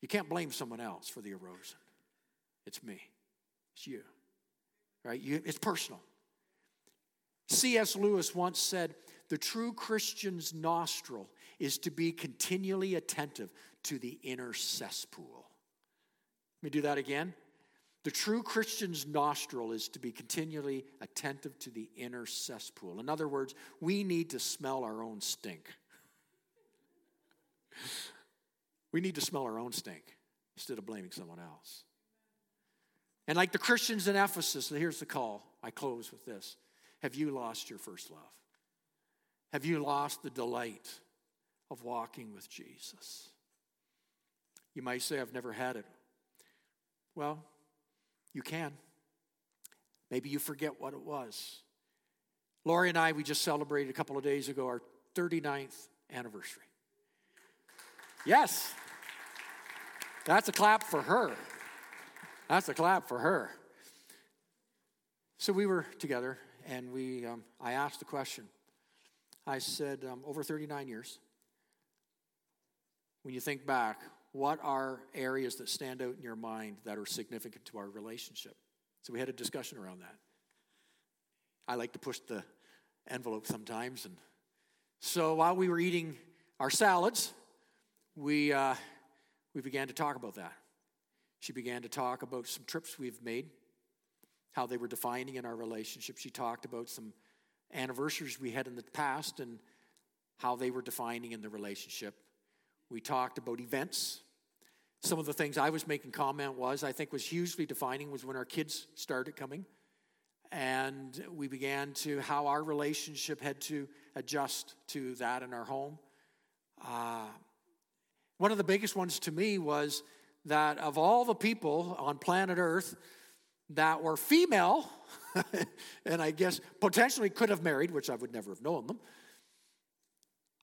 You can't blame someone else for the erosion. It's me. It's you. Right? You, it's personal. C.S. Lewis once said, The true Christian's nostril is to be continually attentive to the inner cesspool. Let me do that again. The true Christian's nostril is to be continually attentive to the inner cesspool. In other words, we need to smell our own stink. We need to smell our own stink instead of blaming someone else. And like the Christians in Ephesus, here's the call. I close with this. Have you lost your first love? Have you lost the delight of walking with Jesus? You might say, I've never had it. Well, you can. Maybe you forget what it was. Lori and I, we just celebrated a couple of days ago our 39th anniversary. Yes. That's a clap for her. That's a clap for her. So we were together, and we, um, I asked the question. I said, um, over 39 years, when you think back, what are areas that stand out in your mind that are significant to our relationship? So we had a discussion around that. I like to push the envelope sometimes. And so while we were eating our salads, we, uh, we began to talk about that. She began to talk about some trips we've made, how they were defining in our relationship. She talked about some anniversaries we had in the past and how they were defining in the relationship. We talked about events. Some of the things I was making comment was, I think was hugely defining was when our kids started coming. And we began to, how our relationship had to adjust to that in our home. Uh, one of the biggest ones to me was that of all the people on planet Earth that were female, and I guess potentially could have married, which I would never have known them,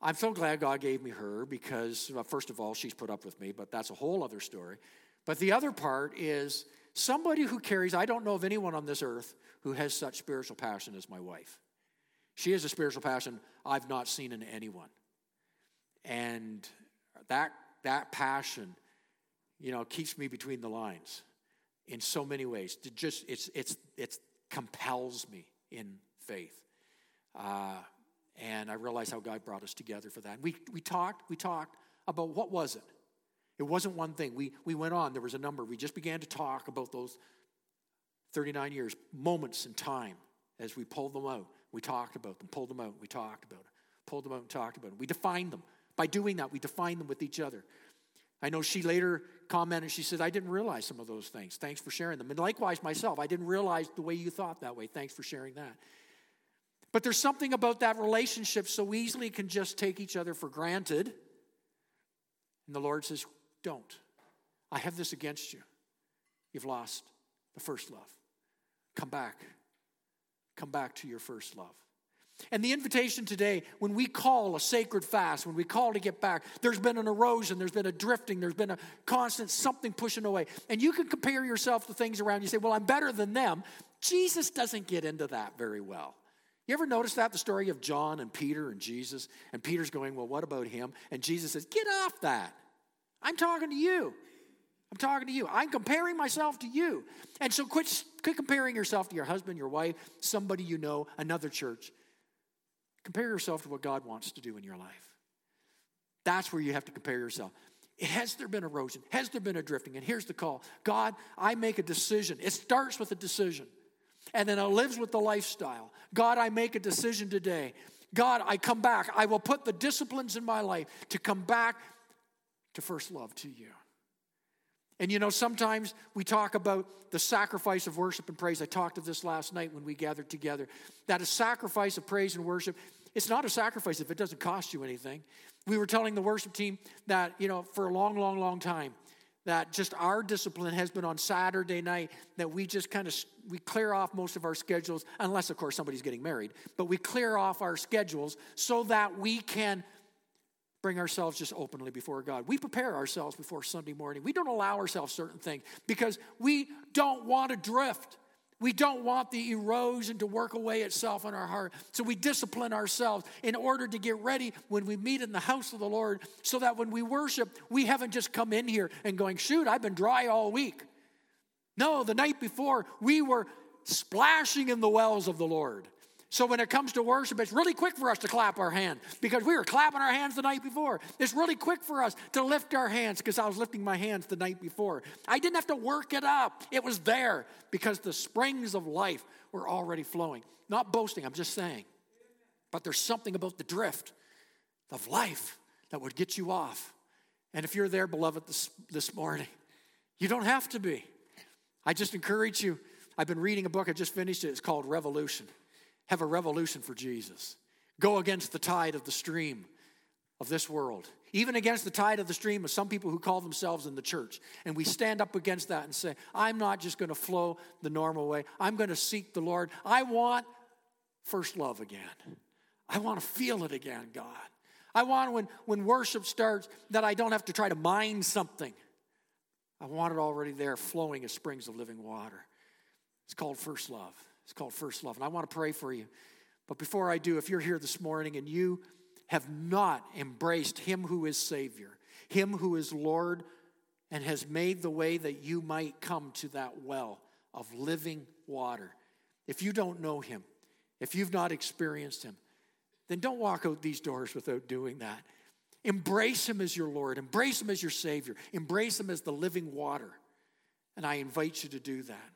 I'm so glad God gave me her because, well, first of all, she's put up with me, but that's a whole other story. But the other part is somebody who carries, I don't know of anyone on this earth who has such spiritual passion as my wife. She has a spiritual passion I've not seen in anyone. And that, that passion, you know, keeps me between the lines in so many ways. It just, it's, it's, it compels me in faith. Uh, and I realized how God brought us together for that. We, we talked, we talked about what was it? It wasn't one thing. We, we went on, there was a number. We just began to talk about those 39 years, moments in time as we pulled them out. We talked about them, pulled them out, we talked about it, pulled them out and talked about it. We defined them. By doing that, we defined them with each other. I know she later commented, she said, I didn't realize some of those things. Thanks for sharing them. And likewise, myself, I didn't realize the way you thought that way. Thanks for sharing that. But there's something about that relationship so easily can just take each other for granted. And the Lord says, Don't. I have this against you. You've lost the first love. Come back. Come back to your first love. And the invitation today, when we call a sacred fast, when we call to get back, there's been an erosion, there's been a drifting, there's been a constant something pushing away. And you can compare yourself to things around you. Say, well, I'm better than them. Jesus doesn't get into that very well. You ever notice that, the story of John and Peter and Jesus? And Peter's going, well, what about him? And Jesus says, get off that. I'm talking to you. I'm talking to you. I'm comparing myself to you. And so quit, quit comparing yourself to your husband, your wife, somebody you know, another church. Compare yourself to what God wants to do in your life. That's where you have to compare yourself. Has there been erosion? Has there been a drifting? And here's the call God, I make a decision. It starts with a decision, and then it lives with the lifestyle. God, I make a decision today. God, I come back. I will put the disciplines in my life to come back to first love to you. And you know, sometimes we talk about the sacrifice of worship and praise. I talked of this last night when we gathered together. That a sacrifice of praise and worship, it's not a sacrifice if it doesn't cost you anything. We were telling the worship team that, you know, for a long, long, long time, that just our discipline has been on Saturday night that we just kind of we clear off most of our schedules unless of course somebody's getting married but we clear off our schedules so that we can bring ourselves just openly before God. We prepare ourselves before Sunday morning. We don't allow ourselves certain things because we don't want to drift. We don't want the erosion to work away itself in our heart. So we discipline ourselves in order to get ready when we meet in the house of the Lord so that when we worship, we haven't just come in here and going, shoot, I've been dry all week. No, the night before, we were splashing in the wells of the Lord. So when it comes to worship, it's really quick for us to clap our hand because we were clapping our hands the night before. It's really quick for us to lift our hands because I was lifting my hands the night before. I didn't have to work it up, it was there because the springs of life were already flowing. Not boasting, I'm just saying. But there's something about the drift of life that would get you off. And if you're there, beloved, this, this morning, you don't have to be. I just encourage you. I've been reading a book, I just finished it. It's called Revolution have a revolution for Jesus. Go against the tide of the stream of this world, even against the tide of the stream of some people who call themselves in the church. And we stand up against that and say, I'm not just going to flow the normal way, I'm going to seek the Lord. I want first love again. I want to feel it again, God. I want when, when worship starts that I don't have to try to mine something. I want it already there, flowing as springs of living water. It's called first love. It's called First Love. And I want to pray for you. But before I do, if you're here this morning and you have not embraced Him who is Savior, Him who is Lord, and has made the way that you might come to that well of living water, if you don't know Him, if you've not experienced Him, then don't walk out these doors without doing that. Embrace Him as your Lord, embrace Him as your Savior, embrace Him as the living water. And I invite you to do that.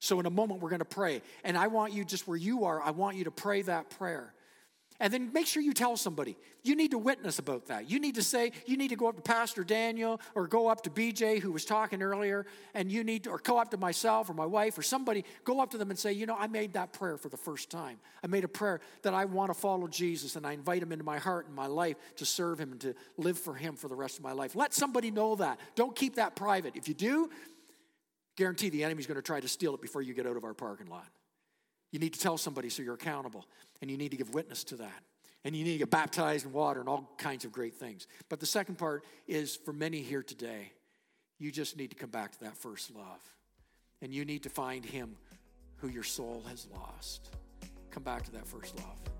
So, in a moment, we're going to pray. And I want you, just where you are, I want you to pray that prayer. And then make sure you tell somebody. You need to witness about that. You need to say, you need to go up to Pastor Daniel or go up to BJ, who was talking earlier, and you need to, or go up to myself or my wife or somebody, go up to them and say, you know, I made that prayer for the first time. I made a prayer that I want to follow Jesus and I invite him into my heart and my life to serve him and to live for him for the rest of my life. Let somebody know that. Don't keep that private. If you do, Guarantee the enemy's going to try to steal it before you get out of our parking lot. You need to tell somebody so you're accountable, and you need to give witness to that. And you need to get baptized in water and all kinds of great things. But the second part is for many here today, you just need to come back to that first love. And you need to find Him who your soul has lost. Come back to that first love.